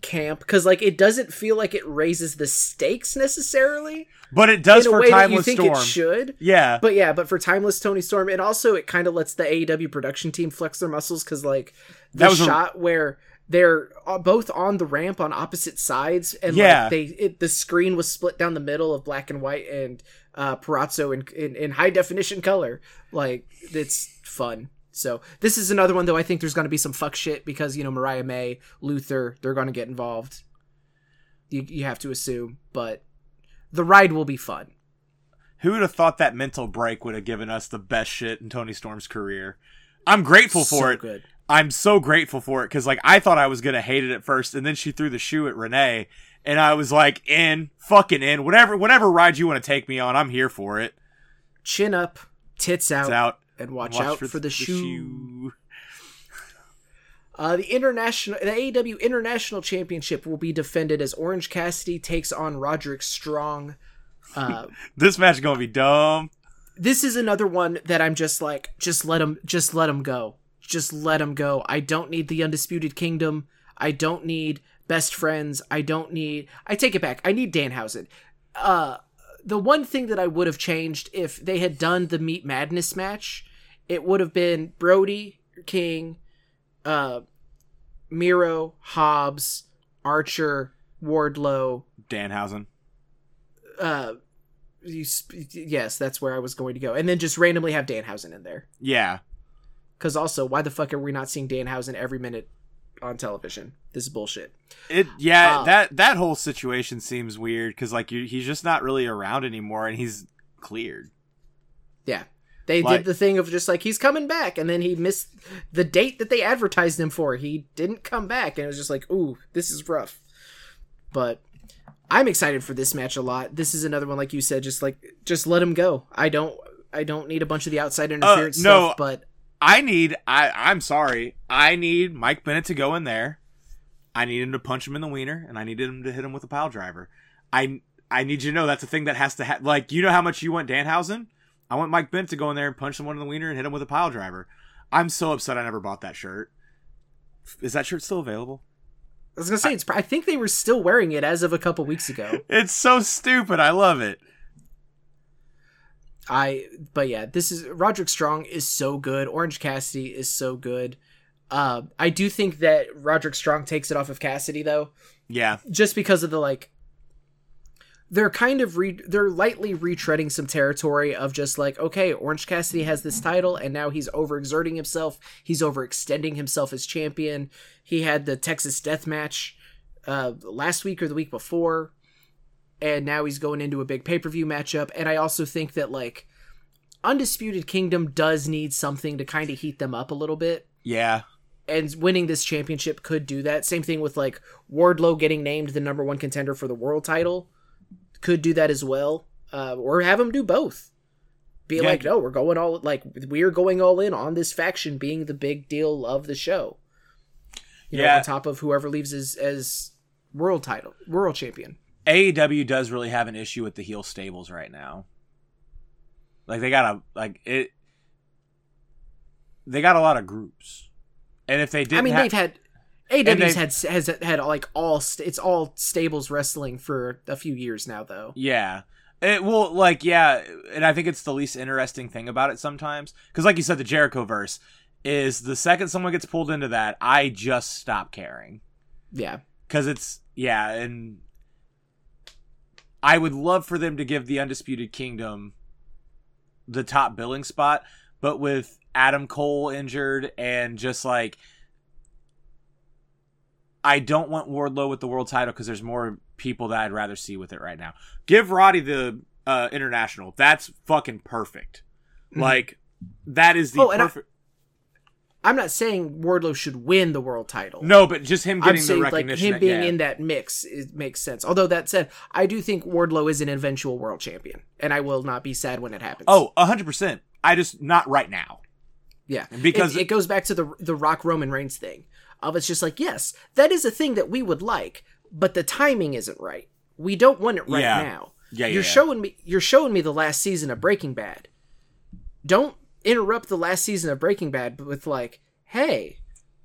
camp cuz like it doesn't feel like it raises the stakes necessarily But it does in a for way that you Timeless think Storm. it should. Yeah. But yeah, but for Timeless Toni Storm, it also it kind of lets the AEW production team flex their muscles cuz like the was a- shot where they're uh, both on the ramp on opposite sides and Yeah. like they it, the screen was split down the middle of black and white and uh Purrazzo in, in in high definition color like it's fun so this is another one though i think there's going to be some fuck shit because you know mariah may luther they're going to get involved you, you have to assume but the ride will be fun Who would have thought that mental break would have given us the best shit in Toni Storm's career? I'm grateful for So it. good I'm so grateful for it because like I thought I was gonna hate it at first, and then she threw the shoe at Renee, and I was like, in, fucking in, whatever, whatever ride you want to take me on, I'm here for it. chin up tits out, It's out. And watch, out for, the, shoe. shoe. Uh, the international, the AEW International Championship will be defended as Orange Cassidy takes on Roderick Strong. Uh, [laughs] This match is gonna be dumb. this is another one that I'm just like, just let him, just let him go, just let him go. I don't need the Undisputed Kingdom. I don't need best friends. I don't need. I take it back. I need Danhausen. Uh, the one thing that I would have changed if they had done the Meat Madness match, it would have been Brody King, uh, Miro, Hobbs, Archer, Wardlow, Danhausen. uh, you, sp- yes, that's where I was going to go, and then just randomly have Danhausen in there. Yeah. Because also, why the fuck are we not seeing Danhausen every minute on television? This is bullshit. It yeah Uh, that that whole situation seems weird because like you, he's just not really around anymore and he's cleared. Yeah. They Like- did the thing of just like he's coming back, and then he missed the date that they advertised him for. He didn't come back, and it was just like, ooh, this is rough. But I'm excited for this match a lot. This is another one, like you said, just like just let him go. I don't, I don't need a bunch of the outside interference Uh, no. stuff, but I need I I'm sorry I need Mike Bennett to go in there. I need him to punch him in the wiener and I needed him to hit him with a pile driver. I I need you to know that's a thing that has to ha- like you know how much you want Danhausen. I want Mike Bennett to go in there and punch someone in the wiener and hit him with a pile driver. I'm so upset I never bought that shirt. Is that shirt still available? I was gonna say it's. I think they were still wearing it as of a couple weeks ago. [laughs] It's so stupid. I love it. I but yeah, this is Roderick Strong is so good. Orange Cassidy is so good. Uh, I do think that Roderick Strong takes it off of Cassidy though, Yeah. just because of the like. They're kind of re- they're lightly retreading some territory of just like okay, Orange Cassidy has this title and now he's overexerting himself. He's overextending himself as champion. He had the Texas Death Match uh, last week or the week before and now he's going into a big pay-per-view matchup and i also think that like undisputed kingdom does need something to kind of heat them up a little bit Yeah. and winning this championship could do that same thing with like wardlow getting named the number one contender for the world title could do that as well uh, or have him do both be Yeah. like no we're going all like we're going all in on this faction being the big deal of the show you know Yeah. on top of whoever leaves as as world title world champion AEW does really have an issue with the heel stables right now. Like they got a like it. They got a lot of groups, and if they didn't, I mean, ha- they've had AEW's had has had like all st- it's all stables wrestling for a few years now, though. yeah, it will like yeah, and I think it's the least interesting thing about it sometimes because, like you said, the Jericho verse is the second someone gets pulled into that, I just stop caring Yeah, because it's yeah, and I would love for them to give the Undisputed Kingdom the top billing spot, but with Adam Cole injured and just like I don't want Wardlow with the world title because there's more people that I'd rather see with it right now. Give Roddy the uh, international. That's fucking perfect. Mhm. Like that is the Oh, perfect. I'm not saying Wardlow should win the world title. no, but just him I'm getting the saying like recognition. him that- being yeah. in that mix it makes sense. Although that said, I do think Wardlow is an eventual world champion, and I will not be sad when it happens. Oh, hundred percent. I just not right now. yeah, because- it, it goes back to the the Rock Roman Reigns thing. Of it's just like yes, that is a thing that we would like, but the timing isn't right. We don't want it right Yeah. now. Yeah, yeah, you're showing me you're showing me the last season of Breaking Bad. Don't interrupt the last season of Breaking Bad with like, "Hey,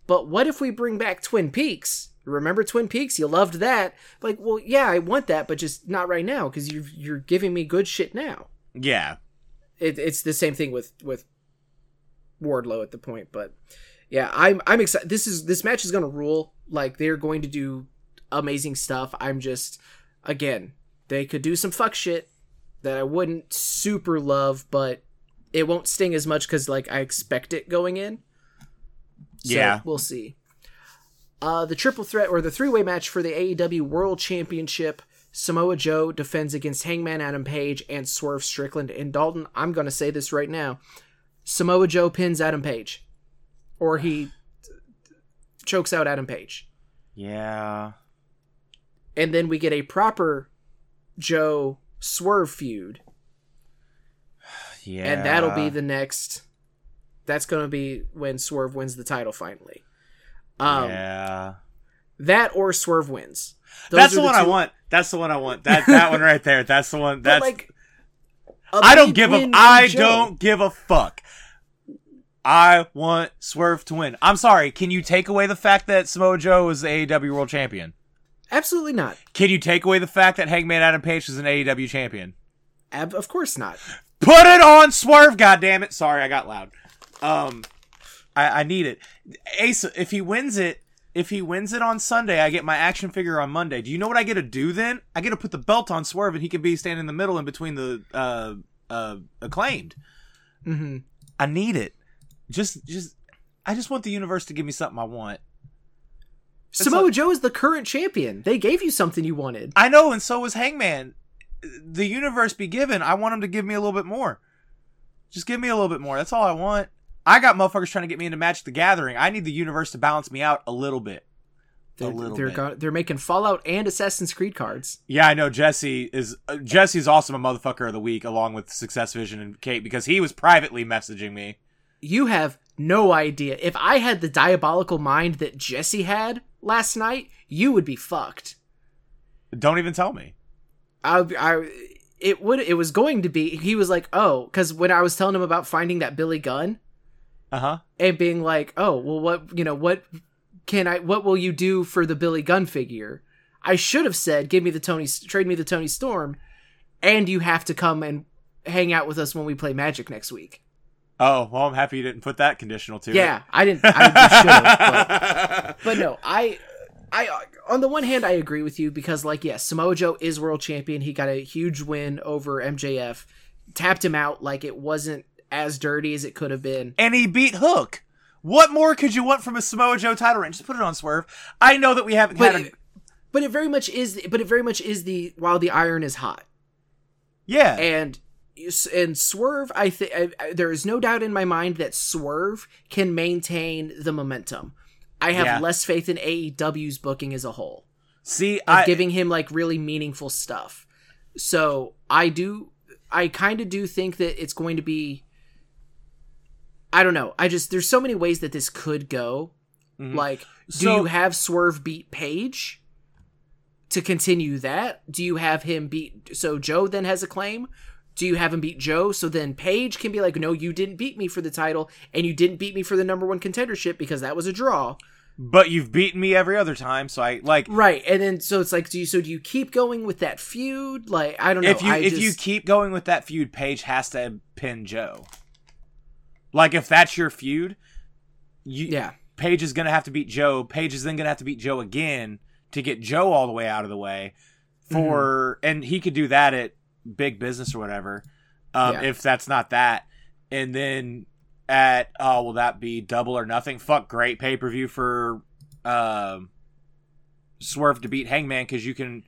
but what if we bring back Twin Peaks? Remember Twin Peaks? You loved that." Like, well, yeah, I want that, but just not right now because you you're giving me good shit now. Yeah. It, it's the same thing with with Wardlow at the point, but yeah, I'm I'm excited. This is this match is gonna rule. Like they're going to do amazing stuff. I'm just again, they could do some fuck shit that I wouldn't super love, but it won't sting as much because like I expect it going in. So Yeah. we'll see. Uh, the triple threat or the three way match for the AEW World Championship. Samoa Joe defends against Hangman Adam Page and Swerve Strickland. And Dalton, I'm going to say this right now. Samoa Joe pins Adam Page. Or he chokes out Adam Page. Yeah. And then we get a proper Joe Swerve feud. Yeah. And that'll be the next. That's going to be when Swerve wins the title finally. Um, yeah. That or Swerve wins. Those That's are the one I want. That's the one I want. That that one right there. That's the one. That's like, I don't give a I Joe. don't give a fuck. I want Swerve to win. I'm sorry. Can you take away the fact that Samoa Joe is the AEW World Champion? Absolutely not. Can you take away the fact that Hangman Adam Page is an AEW champion? Ab- of course not. Put it on Swerve, goddammit. Sorry, I got loud. Um, I, I need it. Ace, if he wins it, if he wins it on Sunday, I get my action figure on Monday. Do you know what I get to do then? I get to put the belt on Swerve, and he can be standing in the middle in between the uh, uh, acclaimed. Mm-hmm. I need it. Just, just, I just want the universe to give me something I want. Samoa like- Joe is the current champion. They gave you something you wanted. I know, and so was Hangman. The universe be given. I want him to give me a little bit more. Just give me a little bit more. That's all I want. I got motherfuckers trying to get me into Magic the Gathering. I need the universe to balance me out a little bit. They're, a little they're, bit. go- they're making Fallout and Assassin's Creed cards. Yeah, I know Jesse is uh, Jesse's also a motherfucker of the week along with Success Vision and Kate because he was privately messaging me. You have no idea. If I had the diabolical mind that Jesse had last night, you would be fucked. Don't even tell me. I, I, it would. It was going to be. He was like, "Oh," because when I was telling him about finding that Billy Gunn Uh huh. and being like, "Oh, well, what you know, what can I? What will you do for the Billy Gunn figure?" I should have said, "Give me the Toni, trade me the Toni Storm, and you have to come and hang out with us when we play Magic next week." Oh well, I'm happy you didn't put that conditional to Yeah, it. I didn't. I should have, but, [laughs] but no, I, I. Uh, on the one hand, I agree with you because, like, yes, Samoa Joe is world champion. He got a huge win over MJF, tapped him out like it wasn't as dirty as it could have been. and he beat Hook. What more could you want from a Samoa Joe title reign? Just put it on Swerve. I know that we haven't But had a it, but it very much is. But it very much is the while the iron is hot yeah. and. And Swerve, I think there is no doubt in my mind that Swerve can maintain the momentum. I have Yeah. less faith in AEW's booking as a whole. See, of I giving him like really meaningful stuff. So I do, I kind of do think that it's going to be. I don't know. I just there's so many ways that this could go. Mhm. Like, do So- you have Swerve beat Page to continue that? Do you have him beat so Joe then has a claim? Do you have him beat Joe so then Page can be like, no, you didn't beat me for the title and you didn't beat me for the number one contendership because that was a draw. but you've beaten me every other time, so I like Right, and then so it's like, do you so do you keep going with that feud? Like, I don't know. if you I if just- you keep going with that feud, Page has to pin Joe. Like if that's your feud, you yeah, Page is gonna have to beat Joe. Page is then gonna have to beat Joe again to get Joe all the way out of the way. For Mm-hmm. and he could do that at Big Business or whatever. Um, Yeah. If that's not that, and then at oh, will that be Double or Nothing? Fuck, great pay per view for um, Swerve to beat Hangman because you can.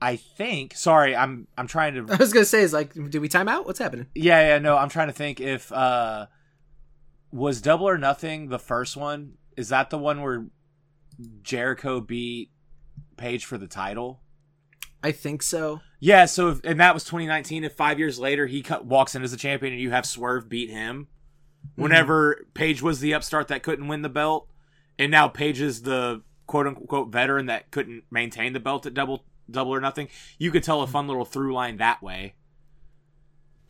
I think. Sorry, I'm I'm trying to [laughs] I was gonna say is like, do we time out? What's happening? yeah, yeah, no, I'm trying to think if uh was Double or Nothing the first one? Is that the one where Jericho beat Page for the title? I think so. Yeah, so if, and that was 2019. If five years later he cut, walks in as a champion and you have Swerve beat him, whenever Page was the upstart that couldn't win the belt, and now Page is the quote unquote veteran that couldn't maintain the belt at Double Double or Nothing, you could tell a fun little through line that way.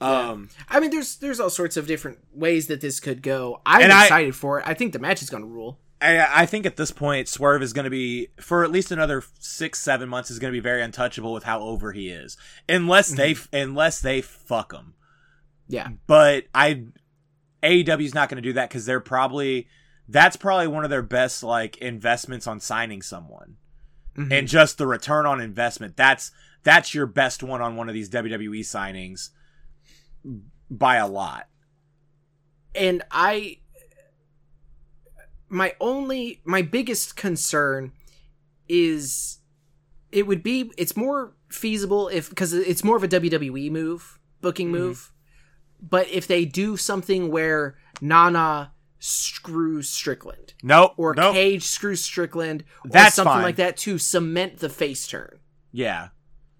Yeah. Um. I mean, there's there's all sorts of different ways that this could go. I'm And I- excited for it. I think the match is gonna rule. I, I think at this point, Swerve is going to be for at least another six, seven months. Is going to be very untouchable with how over he is, unless they unless they fuck him. Yeah, But I, AEW is not going to do that because they're probably that's probably one of their best like investments on signing someone, Mhm. and just the return on investment. That's that's your best one on one of these WWE signings by a lot. and I my only my biggest concern is it would be it's more feasible if because it's more of a WWE move booking Mhm. move but if they do something where Nana screws Strickland Nope. or nope. Cage screws Strickland or That's something fine. like that to cement the face turn Yeah.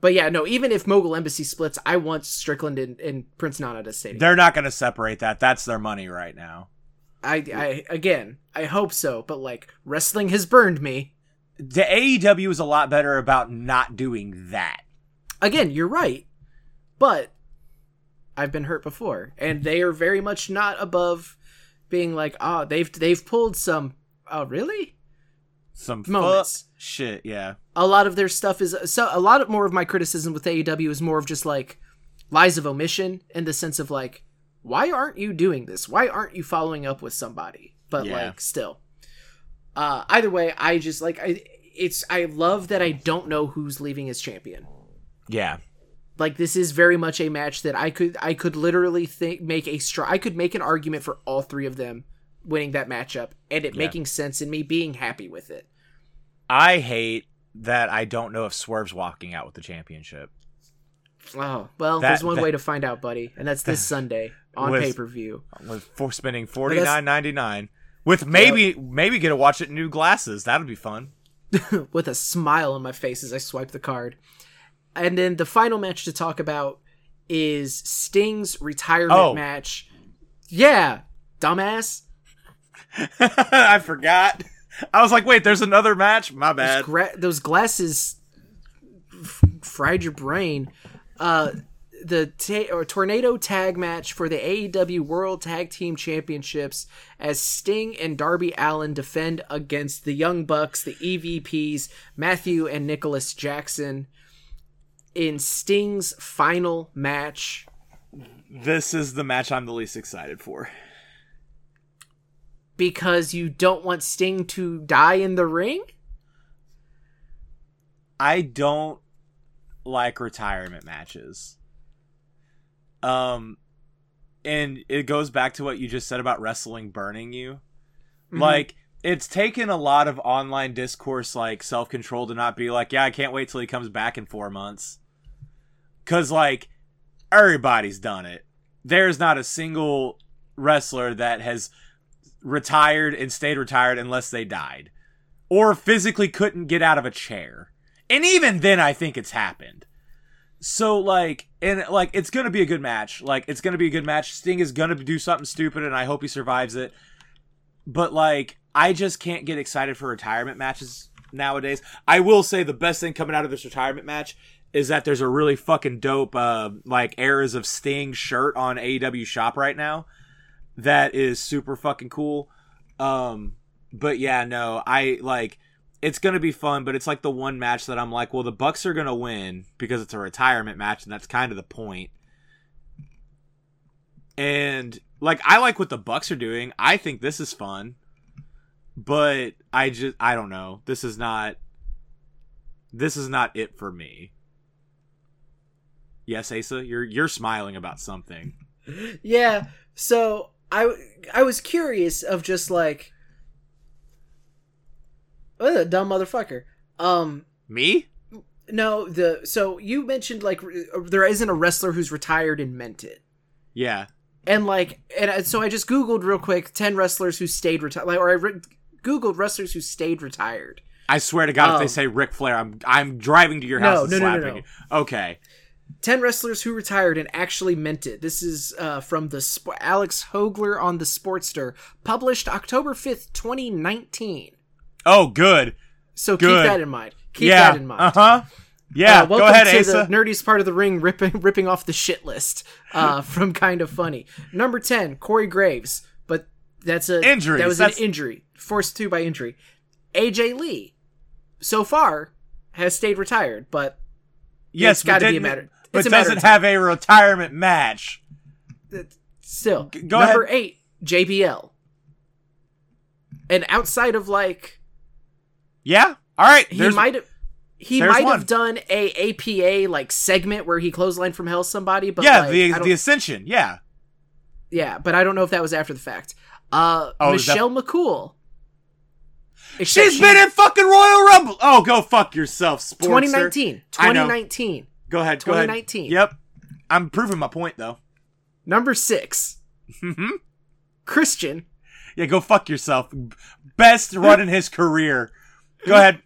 but yeah no even if Mogul Embassy splits I want Strickland and, and Prince Nana to stay together. They're not going to separate that. That's their money right now. I, I again, I hope so, but like wrestling has burned me. The AEW is a lot better about not doing that. Again, you're right, but I've been hurt before, and they are very much not above being like, ah, they've they've pulled some. Oh, really? Some Moments. shit, yeah. A lot of their stuff is so. A lot of more of my criticism with AEW is more of just like lies of omission in the sense of like, why aren't you doing this? Why aren't you following up with somebody? but Yeah. like still. Uh, either way, I just like I. It's I love that I don't know who's leaving as champion. Yeah. Like this is very much a match that I could I could literally think make a str- I could make an argument for all three of them winning that matchup and it Yeah. making sense and me being happy with it. I hate that I don't know if Swerve's walking out with the championship. Oh well, That- there's one that- way to find out, buddy, and that's this [laughs] Sunday on pay per view. with for spending forty nine ninety nine. With maybe maybe get to watch it in new glasses. That'd be fun. [laughs] with a smile on my face as I swipe the card. And then the final match to talk about is Sting's retirement Oh. match. Yeah, dumbass. [laughs] I forgot. I was like, wait, there's another match. My Those, bad. gra- those glasses f- fried your brain. Uh, the ta- or tornado tag match for the AEW World Tag Team Championships as Sting and Darby Allin defend against the Young Bucks, the EVPs, Matthew and Nicholas Jackson. In Sting's final match, This is the match I'm the least excited for. because you don't want Sting to die in the ring? I don't like retirement matches. Um and it goes back to what you just said about wrestling burning you. Mhm. Like it's taken a lot of online discourse like self-control to not be like, yeah, I can't wait till he comes back in 4 months. Cuz like everybody's done it. There's not a single wrestler that has retired and stayed retired unless they died or physically couldn't get out of a chair. And even then I think it's happened. So like and like it's to be a good match. Like it's to be a good match. Sting is to do something stupid and I hope he survives it. But like I just can't get excited for retirement matches nowadays. I will say the best thing coming out of this retirement match is that there's a really fucking dope uh like eras of Sting shirt on AEW shop right now that is super fucking cool. Um but yeah, no, I like it's gonna be fun, but it's like the one match that I'm like, well, the Bucks are gonna win because it's a retirement match, and that's kind of the point. And like, I like what the Bucks are doing. I think this is fun, but I just I don't know. This is not. This is not it for me. Yes, Asa, you're you're smiling about something. [laughs] Yeah. So I I was curious of just like what a dumb motherfucker. Um Me? no, the so you mentioned like re- there isn't a wrestler who's retired and meant it. Yeah. And like and so I just googled real quick 10 wrestlers who stayed retired like or I re- googled wrestlers who stayed retired. I swear to God, if Um, they say Ric Flair, I'm I'm driving to your house No, and no, no, no, slapping no. you. Okay. 10 wrestlers who retired and actually meant it. This is uh, from the Sp- Alex Hogler on the Sportster, published October 5th, 2019. Oh, good. So Good. keep that in mind. Keep yeah. that in mind. Uh huh. Yeah. Uh, go ahead, to Asa. the nerdiest part of the ring, ripping [laughs] ripping off the shit list uh, [laughs] from Kind of Funny. Number ten, Corey Graves, but that's a injury. That was that's- an injury, forced to by injury. AJ Lee, so far, has stayed retired, but yes, it's gotta but be a matter- But a doesn't time. have a retirement match. still. go Number ahead. eight, JBL, and outside of like Yeah. All right. he might have. He there's might one. have done a APA like segment where he clothesline from hell somebody, but yeah, like, the the Ascension. Yeah. Yeah, but I don't know if that was after the fact. Uh, Oh, is that- Michelle McCool. She's she- been in fucking Royal Rumble. Oh, go fuck yourself, sportster. 2019. I know. 2019. Go ahead. Go ahead. 2019. Yep. I'm proving my point though. Number six, hmm Christian. Yeah, go fuck yourself. Best run in his career. Go ahead.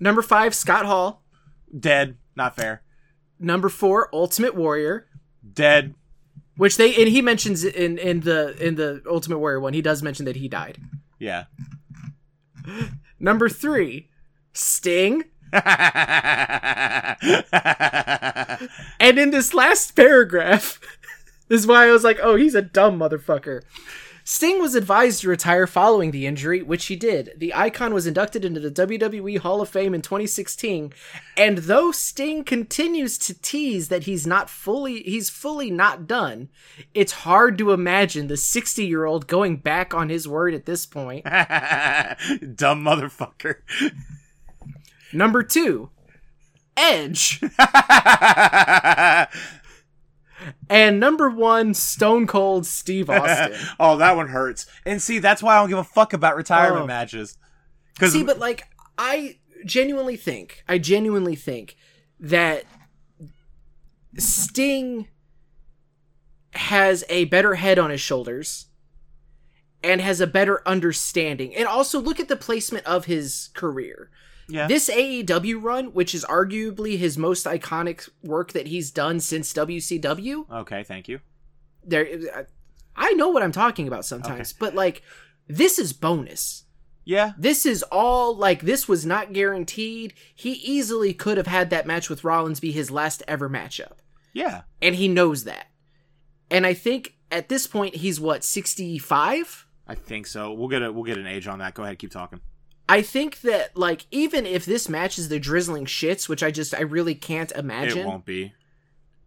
Number five, Scott Hall. Dead. Not fair. Number four, Ultimate Warrior. Dead. Which they and he mentions in in the in the Ultimate Warrior one. He does mention that he died. Yeah. [gasps] Number three, Sting. [laughs] And in this last paragraph, [laughs] this is why I was like, oh, he's a dumb motherfucker. Sting was advised to retire following the injury, which he did. The icon was inducted into the WWE Hall of Fame in 2016, and though Sting continues to tease that he's not fully he's fully not done, it's hard to imagine the 60-year-old going back on his word at this point. [laughs] Dumb motherfucker. Number 2, Edge. [laughs] And number one, Stone Cold Steve Austin. [laughs] oh, that one hurts. And see, that's why I don't give a fuck about retirement Oh. matches. Because See, but like, I genuinely think, I genuinely think that Sting has a better head on his shoulders and has a better understanding. And also, look at the placement of his career. Yeah, This AEW run, which is arguably his most iconic work that he's done since WCW, okay, thank you. there I know what I'm talking about sometimes, but like this is bonus. Yeah, This is all like this was not guaranteed. He easily could have had that match with Rollins be his last ever matchup. yeah, And he knows that. And I think at this point he's what, 65? I think so. We'll get a we'll get an age on that. Go ahead, keep talking. I think that like even if this matches the drizzling shits, which I just I really can't imagine. It won't be.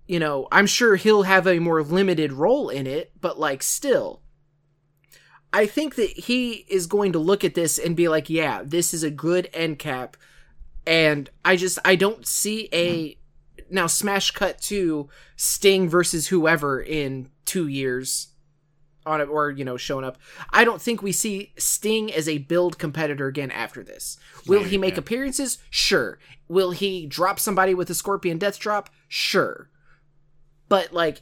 you know, I'm sure he'll have a more limited role in it, but like still I think that he is going to look at this and be like, yeah, this is a good end cap and I just I don't see a now smash cut to Sting versus whoever in 2 years on it or you know showing up. I don't think we see Sting as a build competitor again after this. Will he make yeah. appearances? Sure. Will he drop somebody with a Scorpion Death Drop? Sure. But like,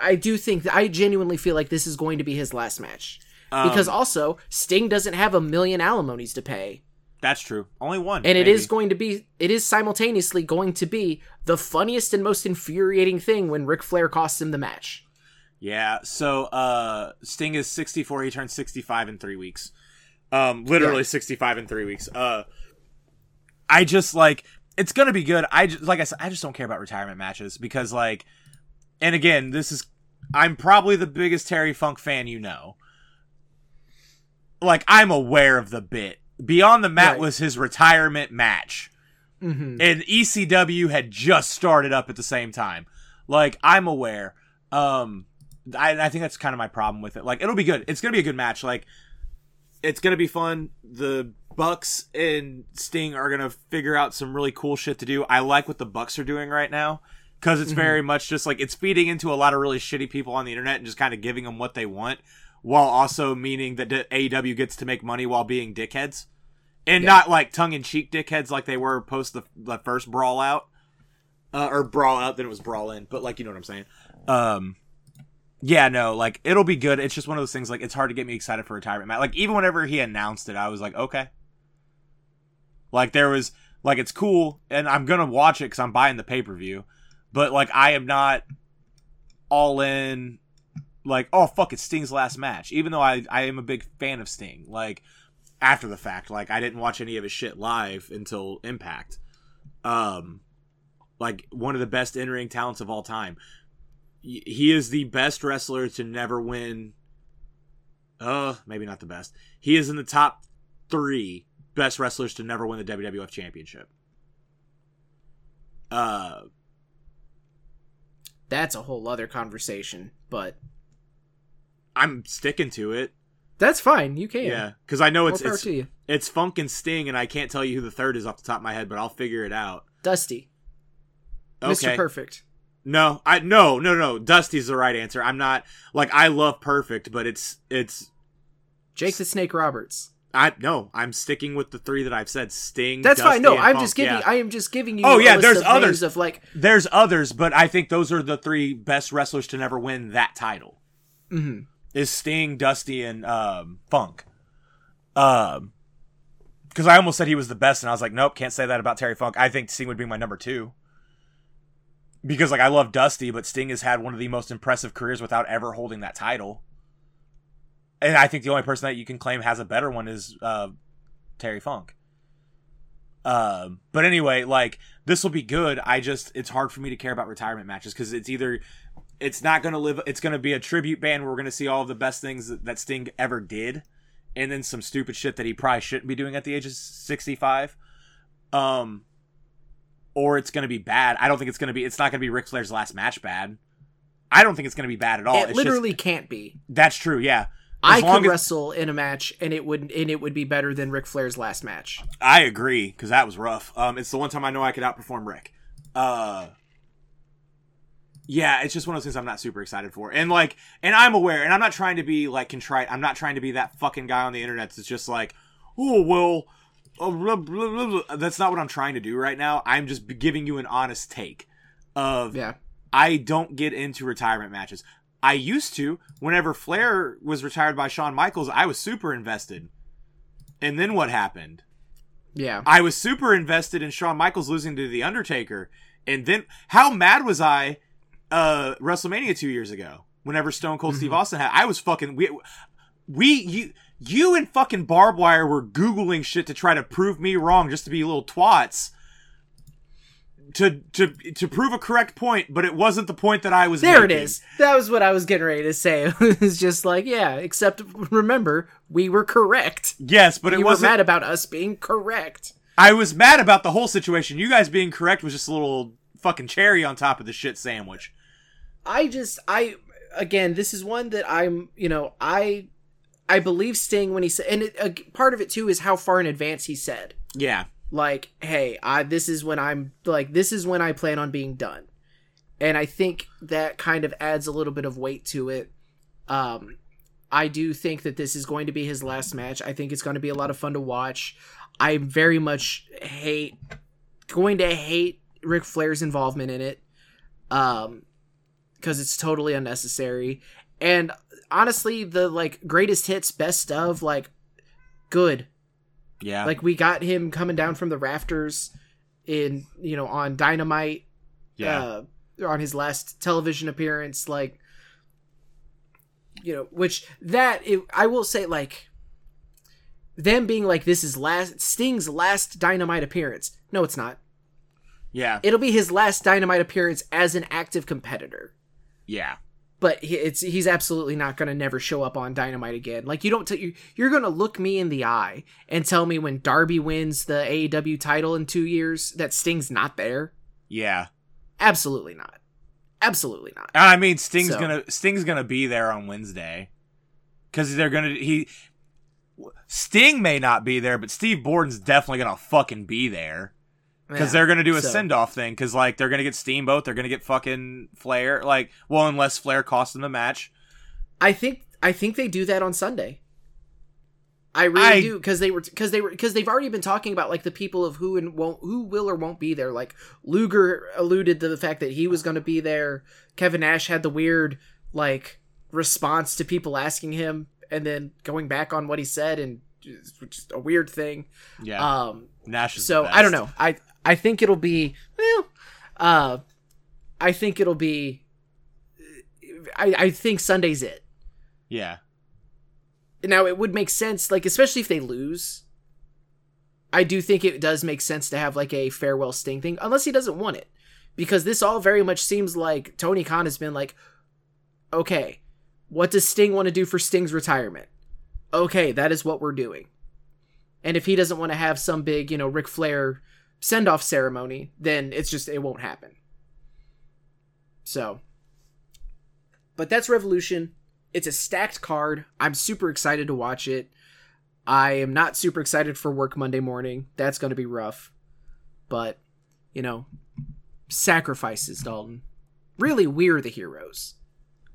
I do think that I genuinely feel like this is going to be his last match because Um, also Sting doesn't have a million alimonies to pay, that's true. Only one, and it maybe. is going to be it is simultaneously going to be the funniest and most infuriating thing when Ric Flair costs him the match. Yeah. So, uh, Sting is 64. He turns 65 in three weeks. Um, literally Yeah. 65 in three weeks. Uh, I just like it's gonna be good. I just like I said, I just don't care about retirement matches because like, and again, this is I'm probably the biggest Terry Funk fan you know. Like I'm aware of the bit. Beyond the Mat Right. was his retirement match Mm-hmm. and ECW had just started up at the same time. Like I'm aware. Um, I, I think that's kind of my problem with it. Like it'll be good. It's gonna be a good match. Like it's gonna be fun. The Bucks and Sting are gonna figure out some really cool shit to do. I like what the Bucks are doing right now because it's very much just like it's feeding into a lot of really shitty people on the internet and just kind of giving them what they want, while also meaning that AEW gets to make money while being dickheads and not like tongue in cheek dickheads like they were post the, the first brawl out, uh, or brawl out. Then it was brawl in, but like you know what I'm saying. Um, yeah, no, like it'll be good. It's just one of those things. Like it's hard to get me excited for retirement match. Like even whenever he announced it, I was like, okay. Like there was like it's cool, and I'm gonna watch it because I'm buying the pay per view, but like I am not all in. Like oh fuck, it's Sting's last match. Even though I I am a big fan of Sting. Like after the fact. Like I didn't watch any of his shit live until Impact. Um, like one of the best in ring talents of all time. He is the best wrestler to never win. Uh, maybe not the best. He is in the top three best wrestlers to never win the WWF Championship. Uh, That's a whole other conversation, but I'm sticking to it. that's fine. You can. Yeah, because I know it's it's, it's Funk and Sting, and I can't tell you who the third is off the top of my head, but I'll figure it out. Dusty, Okay. Mr. Perfect. No, I no no no. Dusty's the right answer. I'm not like I love Perfect, but it's it's Jake the Snake Roberts. I no. I'm sticking with the three that I've said. Sting. That's Dusty, fine. No, I'm Funk, just giving. yeah. I am just giving you. Oh, yeah, there's of others. of like. There's others, but I think those are the three best wrestlers to never win that title. mhm. Is Sting, Dusty, and um, Funk. Um, because I almost said he was the best, and I was like, nope, can't say that about Terry Funk. I think Sting would be my number two. Because like I love Dusty, but Sting has had one of the most impressive careers without ever holding that title. And I think the only person that you can claim has a better one is uh, Terry Funk. Um, but anyway, like this will be good. I just it's hard for me to care about retirement matches because it's either it's not going to live. It's going to be a tribute band where we're going to see all of the best things that, that Sting ever did, and then some stupid shit that he probably shouldn't be doing at the age of sixty-five. Um, or it's going to be bad. I don't think it's going to be. It's not going to be Ric Flair's last match bad. I don't think it's going to be bad at all. it It's literally just, can't be. that's true. Yeah, As I could as- wrestle in a match, and it would and it would be better than Ric Flair's last match. I agree because that was rough. Um, it's the one time I know I could outperform Rick. Uh, yeah, it's just one of those things I'm not super excited for, and like, and I'm aware, and I'm not trying to be like contrite. I'm not trying to be that fucking guy on the internet that's just like, oh well, blah." that's not what I'm trying to do right now. I'm just giving you an honest take of Yeah, I don't get into retirement matches. I used to. Whenever Flair was retired by Shawn Michaels, I was super invested. And then what happened? yeah. I was super invested in Shawn Michaels losing to The Undertaker. And then how mad was I uh WrestleMania 2 years ago whenever Stone Cold Steve Austin had I was fucking we we you you and fucking barbed wire were googling shit to try to prove me wrong just to be little twats. To, to to prove a correct point, but it wasn't the point that I was. There it making. is. That was what I was getting ready to say. [laughs] It was just like, yeah, except remember, we were correct. Yes, but it you were wasn't. mad about us being correct. I was mad about the whole situation. You guys being correct was just a little fucking cherry on top of the shit sandwich. I just I again, this is one that I'm, you know, I I believe Sting when he said, and it, uh, part of it too is how far in advance he said, Yeah, like, hey, I this is when I'm like this is when I plan on being done, and I think that kind of adds a little bit of weight to it. Um, I do think that this is going to be his last match. I think it's going to be a lot of fun to watch. I very much hate going to hate Ric Flair's involvement in it. Um because it's totally unnecessary. And honestly, the like greatest hits, best of, like good. yeah, Like we got him coming down from the rafters in you know on Dynamite yeah, uh, on his last television appearance, like you know, which that it, I will say, like them being like this is last Sting's last Dynamite appearance. No, it's not. yeah, It'll be his last Dynamite appearance as an active competitor. yeah, But it's he's absolutely not going to never show up on Dynamite again. Like you don't t- you, you're going to look me in the eye and tell me when Darby wins the AEW title in 2 years that Sting's not there? yeah. Absolutely not. Absolutely not. I mean, Sting's So- gonna Sting's gonna be there on Wednesday because they're gonna he. Sting may not be there, but Steve Borden's definitely gonna fucking be there because Yeah. they're gonna do a So- send off thing because like they're gonna get Steamboat, they're gonna get fucking Flair, like well unless Flair costs them the match. I think I think they do that on Sunday. I really I- do because they were because they were because they've already been talking about like the people of who and won't who will or won't be there. Like Luger alluded to the fact that he was going to be there. Kevin Nash had the weird like response to people asking him and then going back on what he said and which is a weird thing. Yeah, Um, Nash is so I don't know. I I think it'll be well. Uh, I think it'll be. I I think Sunday's it. Yeah, Now it would make sense, like especially if they lose. I do think it does make sense to have like a farewell Sting thing, unless he doesn't want it, because this all very much seems like Tony Khan has been like, okay, what does Sting want to do for Sting's retirement? Okay, that is what we're doing. And if he doesn't want to have some big, you know, Ric Flair send off ceremony, then it's just it won't happen. So, but that's Revolution. It's a stacked card. I'm super excited to watch it. I am not super excited for work Monday morning. That's going to be rough. But, you know, sacrifices, Dalton. Really, we're the heroes.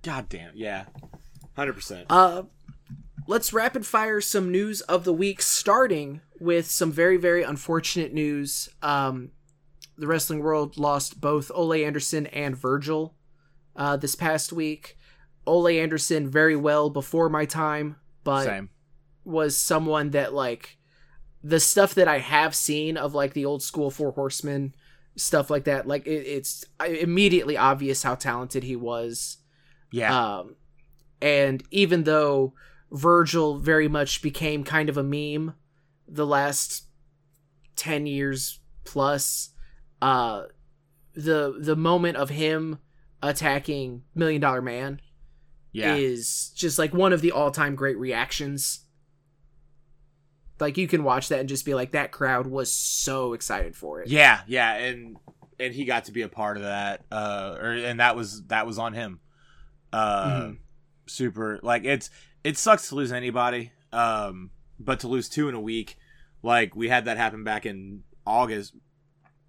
God damn, yeah, hundred percent. Uh, let's rapid fire some news of the week, starting with some very, very unfortunate news. Um, the wrestling world lost both Ole Anderson and Virgil uh, this past week. Ole Anderson, very well before my time, but Same. was someone that like the stuff that I have seen of like the old school Four Horsemen stuff like that. Like it, it's immediately obvious how talented he was. Yeah, Um, and even though Virgil very much became kind of a meme the last 10 years plus, uh, the, the moment of him, attacking Million Dollar Man Yeah. is just like one of the all-time great reactions. Like you can watch that and just be like that crowd was so excited for it. Yeah, yeah, and and he got to be a part of that. Uh or and that was that was on him. Uh Mhm. super like it's it sucks to lose anybody. Um but to lose two in a week, like we had that happen back in August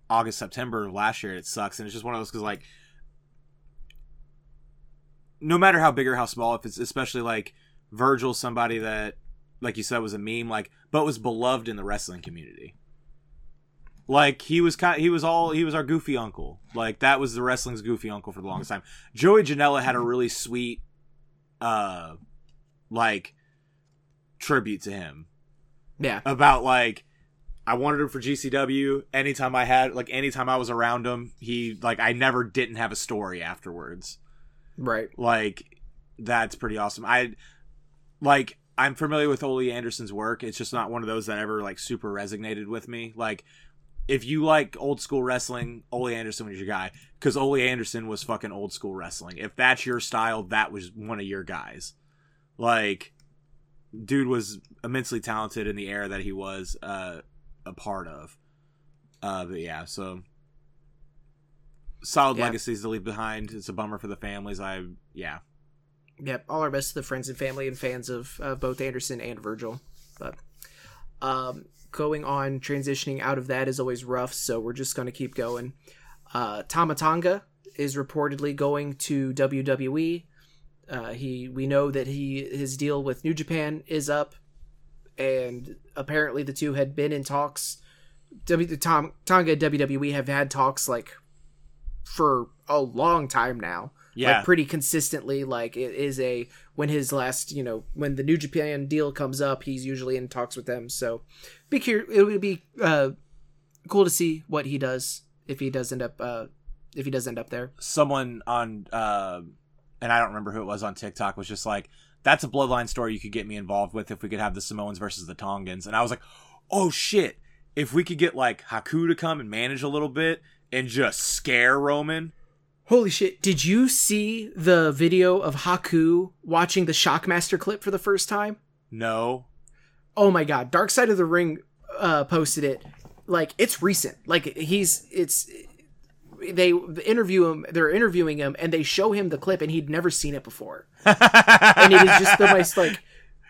August, September of last year, it sucks. And it's just one of those cause like no matter how big or how small, if it's especially like Virgil, somebody that like you said was a meme, like but was beloved in the wrestling community. Like he was kind, he was all he was our goofy uncle. Like that was the wrestling's goofy uncle for the longest time. Joey Janela had a really sweet, uh, like tribute to him Yeah. about like I wanted him for GCW. Anytime I had like anytime I was around him, he like I never didn't have a story afterwards. Right. Like that's pretty awesome. I like I'm familiar with Ole Anderson's work. It's just not one of those that ever like super resonated with me. Like if you like old school wrestling, Ole Anderson was your guy because Ole Anderson was fucking old school wrestling. If that's your style, that was one of your guys. Like, dude was immensely talented in the era that he was uh, a part of. Uh, but yeah, so solid Yeah. legacies to leave behind. It's a bummer for the families. I yeah, Yep. All our best to the friends and family and fans of uh, both Anderson and Virgil. But um, going on, transitioning out of that is always rough. So we're just going to keep going. Uh, Tama Tonga is reportedly going to WWE. Uh, he we know that he his deal with New Japan is up, and apparently the two had been in talks. W the Tama Tonga and WWE have had talks like for a long time now. Yeah, like pretty consistently like it is a when his last you know when the new japan deal comes up he's usually in talks with them. So be curious it would be uh cool to see what he does if he does end up uh if he does end up there. Someone on uh, and I don't remember who it was on TikTok was just like, "That's a bloodline story you could get me involved with if we could have the Samoans versus the Tongans." And I was like, "Oh shit! If we could get like Haku to come and manage a little bit and just scare Roman." holy shit did you see the video of haku watching the shockmaster clip for the first time No, oh my god dark side of the ring uh posted it like it's recent like he's it's they interview him they're interviewing him and they show him the clip and he'd never seen it before [laughs] and it is just the most like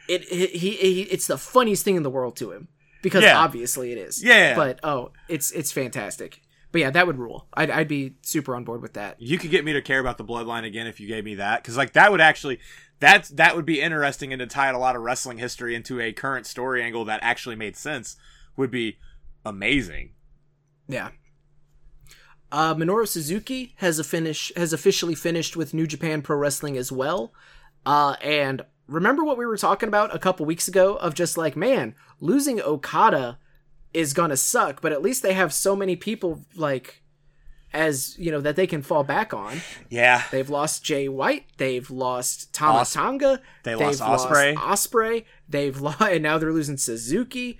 it, it he, he it's the funniest thing in the world to him because Yeah. obviously it is Yeah. but oh it's it's fantastic but yeah that would rule I'd, I'd be super on board with that you could get me to care about the bloodline again if you gave me that because like that would actually that's that would be interesting and to tie a lot of wrestling history into a current story angle that actually made sense would be amazing. Yeah. Uh, Minoru Suzuki has a finish has officially finished with New Japan Pro Wrestling as well. Uh, and remember what we were talking about a couple weeks ago of just like, man, losing Okada is gonna suck, but at least they have so many people like as you know that they can fall back on. Yeah, They've lost Jay White, they've lost Tama Tonga, They they've lost Ospreay. Osprey, they've lost, [laughs] and now they're losing Suzuki.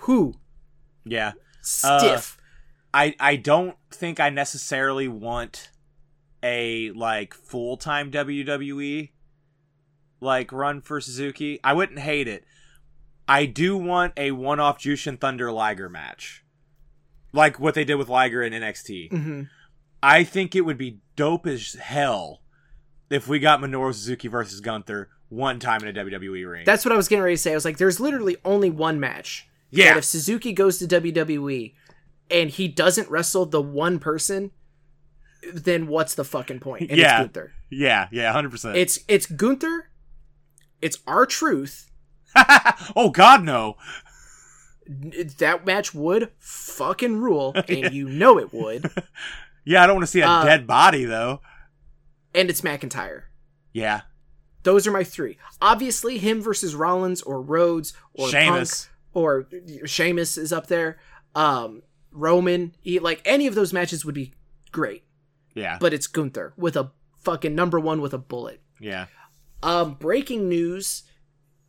Who yeah. stiff? I I don't think I necessarily want a like full time WWE like run for Suzuki. I wouldn't hate it. I do want a one off Jushin Thunder Liger match. Like what they did with Liger in NXT. hmm I think it would be dope as hell if we got Minoru Suzuki versus Gunther one time in a WWE ring. That's what I was getting ready to say. I was like, there's literally only one match. Yeah. If Suzuki goes to WWE and he doesn't wrestle the one person, then what's the fucking point? And Yeah. it's Gunther. yeah, yeah, 100%. It's it's Gunther, it's R-Truth. [laughs] oh god no. That match would fucking rule, [laughs] and you know it would. [laughs] Yeah, I don't want to see a Uh, dead body though. And it's McIntyre. Yeah. Those are my three. Obviously, him versus Rollins or Rhodes or Sheamus. Punk or Sheamus is up there. Um, Roman, he, like any of those matches would be great. Yeah. but it's Gunther with a fucking number one with a bullet. Yeah. Um, breaking news: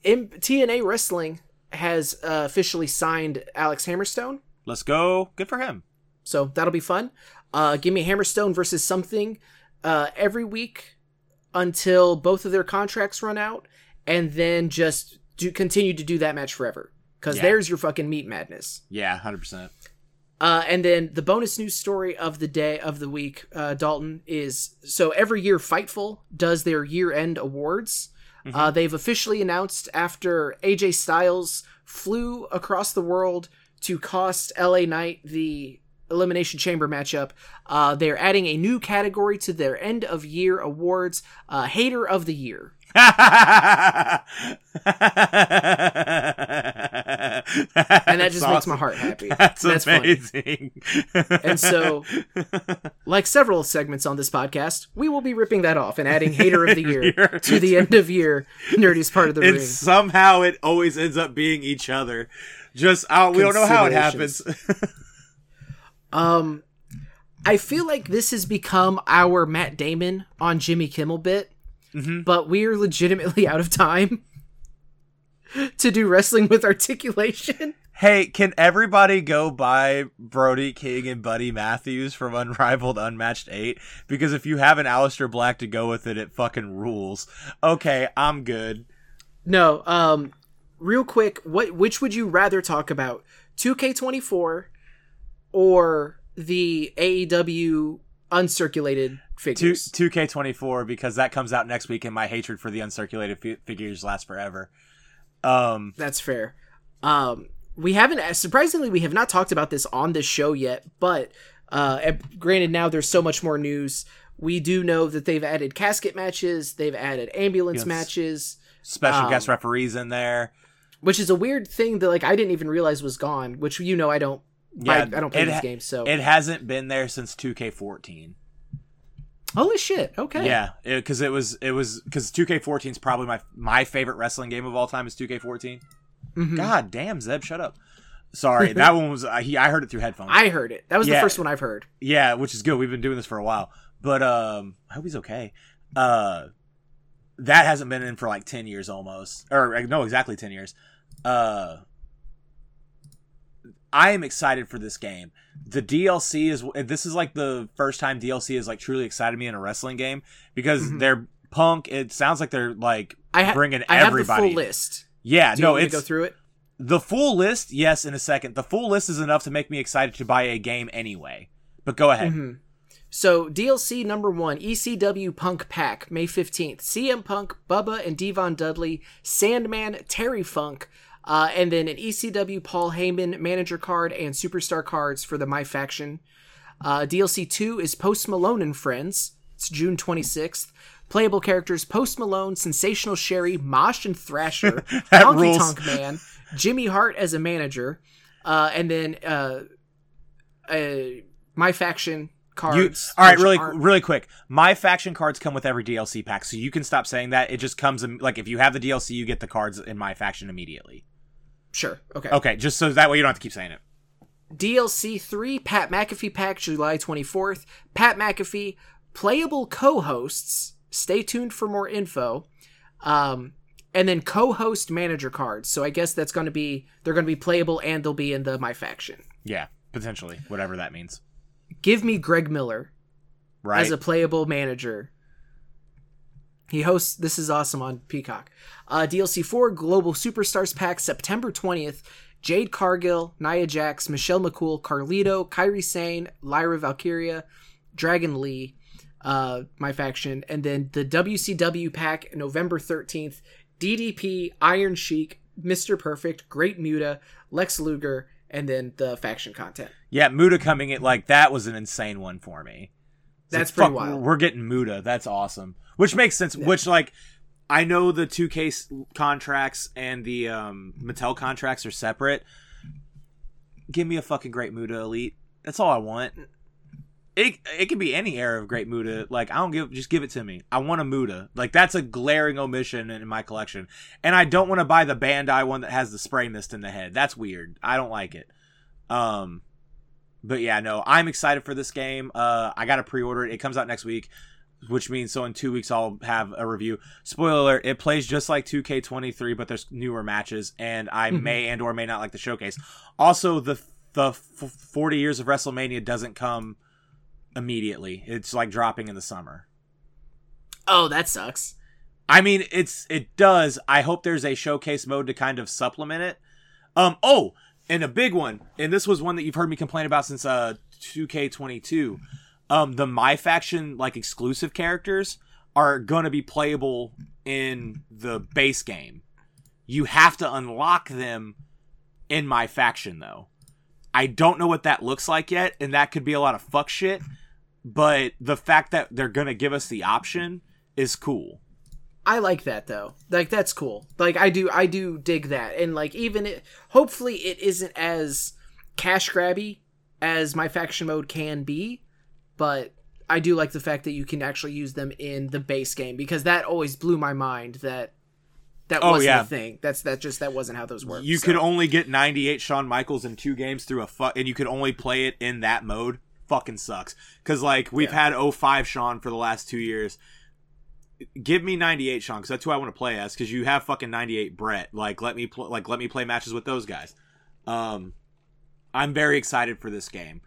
M- TNA Wrestling has uh, officially signed Alex Hammerstone, Let's go. Good for him. so that'll be fun. Uh, give me Hammerstone versus something uh, every week until both of their contracts run out, and then just do continue to do that match forever. Because Yeah. there's your fucking meat madness. Yeah, hundred percent. Uh, and then the bonus news story of the day of the week, uh, Dalton, is so every year Fightful does their year end awards. Uh, they've officially announced after AJ Styles flew across the world to cost LA Knight the Elimination Chamber matchup. Uh, they're adding a new category to their end of year awards uh, Hater of the Year. [laughs] and that just makes my heart happy. [laughs] That's, That's funny. amazing. And so, [laughs] like several segments on this podcast, we will be ripping that off and adding Hater of the Year to the end of year nerdiest part of the and ring. somehow it always ends up being each other. Just uh, we don't know how it happens. Um, I feel like this has become our Matt Damon on Jimmy Kimmel bit, Mm-hmm. but we're legitimately [laughs] out of time to do wrestling with articulation. hey, can everybody go buy Brody King and Buddy Matthews from Unrivaled Unmatched 8? Because if you have an Aleister Black to go with it, it fucking rules. Okay, I'm good. No, um, real quick, what which would you rather talk about? 2K24 or the AEW uncirculated figures? two K twenty four because that comes out next week, and my hatred for the uncirculated fi- figures lasts forever. Um, That's fair. Um, we haven't surprisingly we have not talked about this on this show yet, but uh, granted now there's so much more news. We do know that they've added casket matches, they've added ambulance Yes. matches, special Um, guest referees in there. which is a weird thing that like I didn't even realize was gone. Which you know I don't. I, I don't play it these ha- games, so It hasn't been there since two K fourteen. Holy shit. Okay, Yeah, because it, was it was because two K fourteen is probably my my favorite wrestling game of all time is two K fourteen. Mhm. God damn, Zeb, shut up. Sorry, [laughs] that one was uh, he. I heard it through headphones. I heard it. That was the first one I've heard. Yeah, which is good. We've been doing this for a while. But um I hope he's okay. Uh that hasn't been in for like 10 years almost. Or uh, no, exactly 10 years. Uh I am excited for this game. The DLC is this is like the first time DLC has like truly excited me in a wrestling game because Mhm. they're punk. It sounds like they're like I, ha- bringing I have everybody. the full list. Yeah, Do no, it's go through it? the full list. Yes, in a second. The full list is enough to make me excited to buy a game anyway. But go ahead. Mhm. So DLC number one, ECW Punk Pack, May fifteenth. CM Punk, Bubba, and Devon Dudley, Sandman, Terry Funk, uh, and then an ECW Paul Heyman manager card and superstar cards for the My Faction. Uh, DLC two is Post Malone and Friends. It's June twenty sixth. Playable characters: Post Malone, Sensational Sherri, Mosh and Thrasher, [laughs] Honky rules. Tonk Man, Jimmy Hart as a manager, uh, and then uh, uh, My Faction You, cards. all right, really, aren't- really quick. My faction cards come with every DLC pack, so you can stop saying that. It just comes in, like if you have the DLC, you get the cards in my faction immediately. Sure. Okay. Okay, just so that way you don't have to keep saying it. DLC 3, Pat McAfee Pack, July 24th. Pat McAfee, playable co hosts. Stay tuned for more info. Um, and then co host manager cards. So I guess that's going to be, they're going to be playable and they'll be in the My Faction. Yeah, potentially, whatever that means. Give me Greg Miller Right? as a playable manager. He hosts This Is Awesome on Peacock. Uh, DLC 4 Global Superstars Pack, September 20th. Jade Cargill, Nia Jax, Michelle McCool, Carlito, Kairi Sane, Lyra Valkyria, Dragon Lee, uh, my faction. And then the WCW Pack, November 13th. DDP, Iron Sheik, Mr. Perfect, Great Muta, Lex Luger, and then the faction content. yeah, Muta coming in like that was an insane one for me. That's like, pretty fuck, wild. We're getting Muta. That's awesome. Which makes sense. Which like. I know the two case contracts and the um, Mattel contracts are separate. Give me a fucking Great Muta Elite. That's all I want. It it can be any era of Great Muta. Like I don't give, just give it to me. I want a Muta. Like that's a glaring omission in my collection, and I don't want to buy the Bandai one that has the spray mist in the head. That's weird. I don't like it. Um, but yeah, no, I'm excited for this game. Uh, I got to pre-order it. It comes out next week, which means so in two weeks I'll have a review. Spoiler alert: it plays just like 2K23, but there's newer matches, and I Mhm. may and or may not like the showcase. Also, the the f- 40 years of WrestleMania doesn't come immediately. It's like dropping in the summer. Oh, that sucks. I mean, it's it does. I hope there's a showcase mode to kind of supplement it. Um. Oh, and a big one, and this was one that you've heard me complain about since uh 2K22. Um, the my faction like exclusive characters are gonna be playable in the base game. You have to unlock them in my faction though. I don't know what that looks like yet, and that could be a lot of fuck shit. But the fact that they're gonna give us the option is cool. I like that though. Like that's cool. Like I do I do dig that. And like even it hopefully it isn't as cash grabby as my faction mode can be, but I do like the fact that you can actually use them in the base game because that always blew my mind that that Oh, wasn't yeah. a thing. That's that just that wasn't how those work. You so. could only get 98 Shawn Michaels in two games through a fu- and you could only play it in that mode. Fucking sucks. Cuz like we've Yeah. had 05 Shawn for the last 2 years. Give me 98 Shawn cuz that's who I want to play as cuz you have fucking 98 Brett. Like let me pl- like let me play matches with those guys. Um I'm very excited for this game.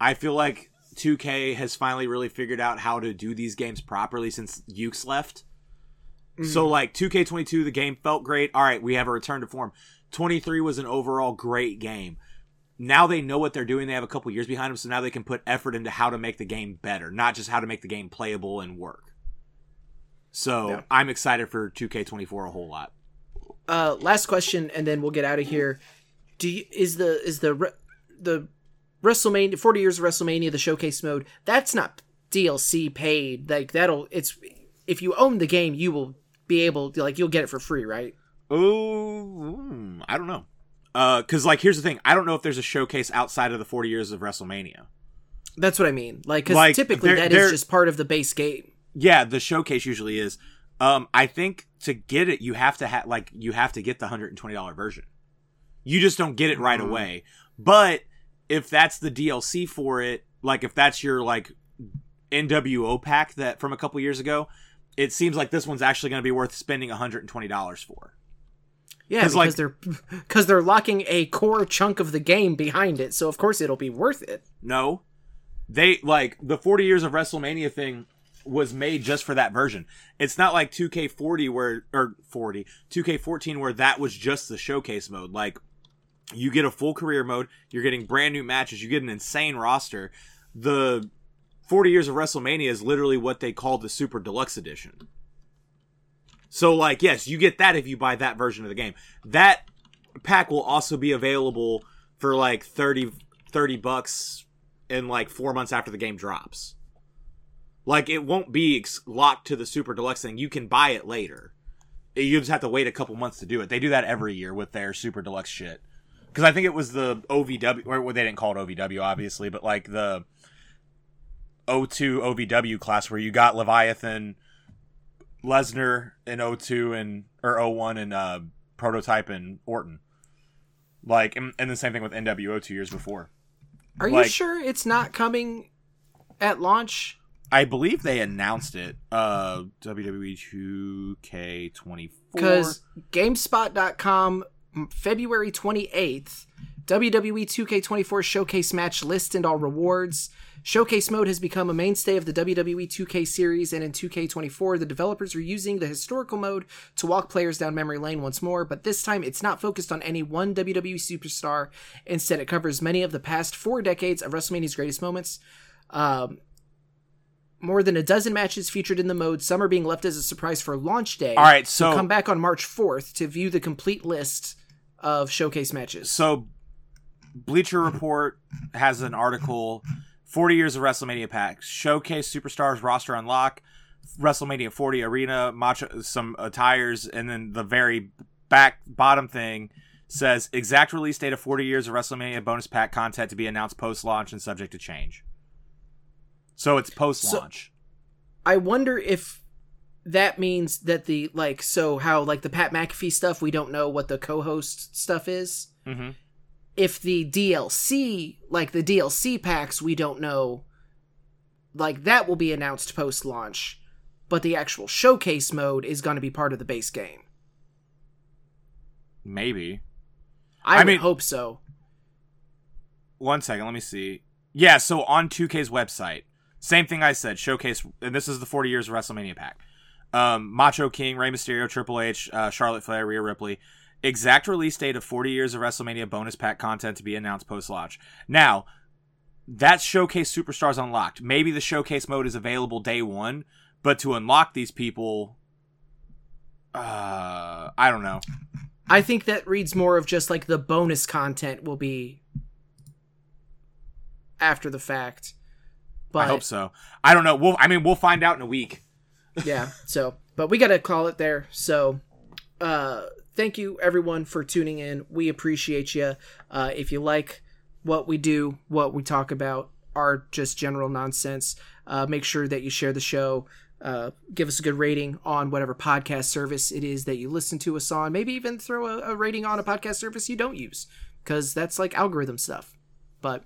I feel like 2K has finally really figured out how to do these games properly since Yuke's left. So like 2K22, the game felt great. All right, we have a return to form. 23 was an overall great game. Now they know what they're doing. They have a couple years behind them, so now they can put effort into how to make the game better, not just how to make the game playable and work. So Yeah. I'm excited for 2K24 a whole lot. uh last question and then we'll get out of here do you is the is the the wrestlemania 40 years of wrestlemania the showcase mode that's not dlc paid like that'll it's if you own the game you will be able to like you'll get it for free right Oh, I don't know. Uh, cause like here's the thing, I don't know if there's a showcase outside of the 40 years of WrestleMania. that's what i mean like because Like, typically there- that is there- just part of the base game Yeah, the showcase usually is. Um, I think to get it, you have to have like you have to get the hundred and twenty dollar version. You just don't get it right Mhm. away. But if that's the DLC for it, like if that's your like NWO pack that from a couple years ago, it seems like this one's actually going to be worth spending hundred and twenty dollars for. Yeah, because like- they're [laughs] because they're locking a core chunk of the game behind it so of course it'll be worth it No, they like the 40 years of WrestleMania thing was made just for that version. It's not like 2K40 where or 40, 2K14 where that was just the showcase mode. Like you get a full career mode, you're getting brand new matches, you get an insane roster. The 40 years of WrestleMania is literally what they call the Super Deluxe Edition. So like yes, you get that if you buy that version of the game. That pack will also be available for like 30 30 bucks in like 4 months after the game drops. Like it won't be ex- locked to the Super Deluxe thing. You can buy it later. You just have to wait a couple months to do it. They do that every year with their Super Deluxe shit. Cuz I think it was the OVW or well, they didn't call it OVW obviously, but like the O2 OVW class where you got Leviathan, Lesnar in O2 and or 01 and uh Prototype and Orton. Like and, and the same thing with NWO 2 years before. are you sure it's not coming at launch I believe they announced it. Uh, WWE 2K24. because GameSpot.com February 28th WWE 2K24 showcase match list and all rewards. Showcase mode has become a mainstay of the WWE 2K series, and in 2K24, the developers are using the historical mode to walk players down memory lane once more, but this time it's not focused on any one WWE superstar. Instead, it covers many of the past four decades of WrestleMania's greatest moments. Um, more than a dozen matches featured in the mode, some are being left as a surprise for launch day. All right, So come back on March 4th to view the complete list of showcase matches. so Bleacher Report has an article 40 years of WrestleMania packs, showcase superstars roster unlock, WrestleMania 40 arena, macho, some attires, and then the very back bottom thing says exact release date of 40 years of WrestleMania bonus pack content to be announced post launch and subject to change. So it's post launch. I wonder if that means that the like so how like the Pat McAfee stuff we don't know what the co-host stuff is. mm-hmm. If the DLC like the DLC packs we don't know like that will be announced post launch, but the actual showcase mode is going to be part of the base game. Maybe. I, I would mean- hope so. One second, let me see. Yeah, so on 2K's website, same thing I said, showcase, and this is the 40 years of WrestleMania pack. Um, Macho King, Rey Mysterio, Triple H, uh, Charlotte Flair, Rhea Ripley. Exact release date of 40 years of WrestleMania bonus pack content to be announced post launch. Now, that's Showcase Superstars Unlocked. Maybe the Showcase mode is available day one, but to unlock these people, uh, I don't know. I think that reads more of just like the bonus content will be after the fact. But I hope so. I don't know. We'll, I mean, we'll find out in a week. yeah. So, but we got to call it there. So, uh, thank you everyone for tuning in. We appreciate you. Uh, if you like what we do, what we talk about, are just general nonsense, uh, make sure that you share the show. Uh, give us a good rating on whatever podcast service it is that you listen to us on. Maybe even throw a, a rating on a podcast service you don't use, because that's like algorithm stuff. But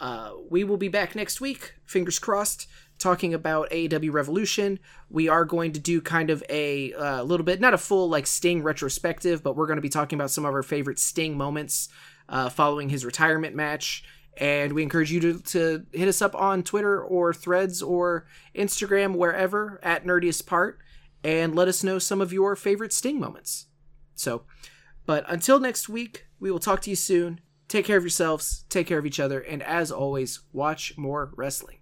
uh, we will be back next week, fingers crossed, talking about AEW Revolution. We are going to do kind of a uh, little bit, not a full like Sting retrospective, but we're going to be talking about some of our favorite Sting moments uh, following his retirement match. And we encourage you to, to hit us up on Twitter or Threads or Instagram, wherever, at Nerdiest Part, and let us know some of your favorite Sting moments. So, but until next week, we will talk to you soon. Take care of yourselves, take care of each other, and as always, watch more wrestling.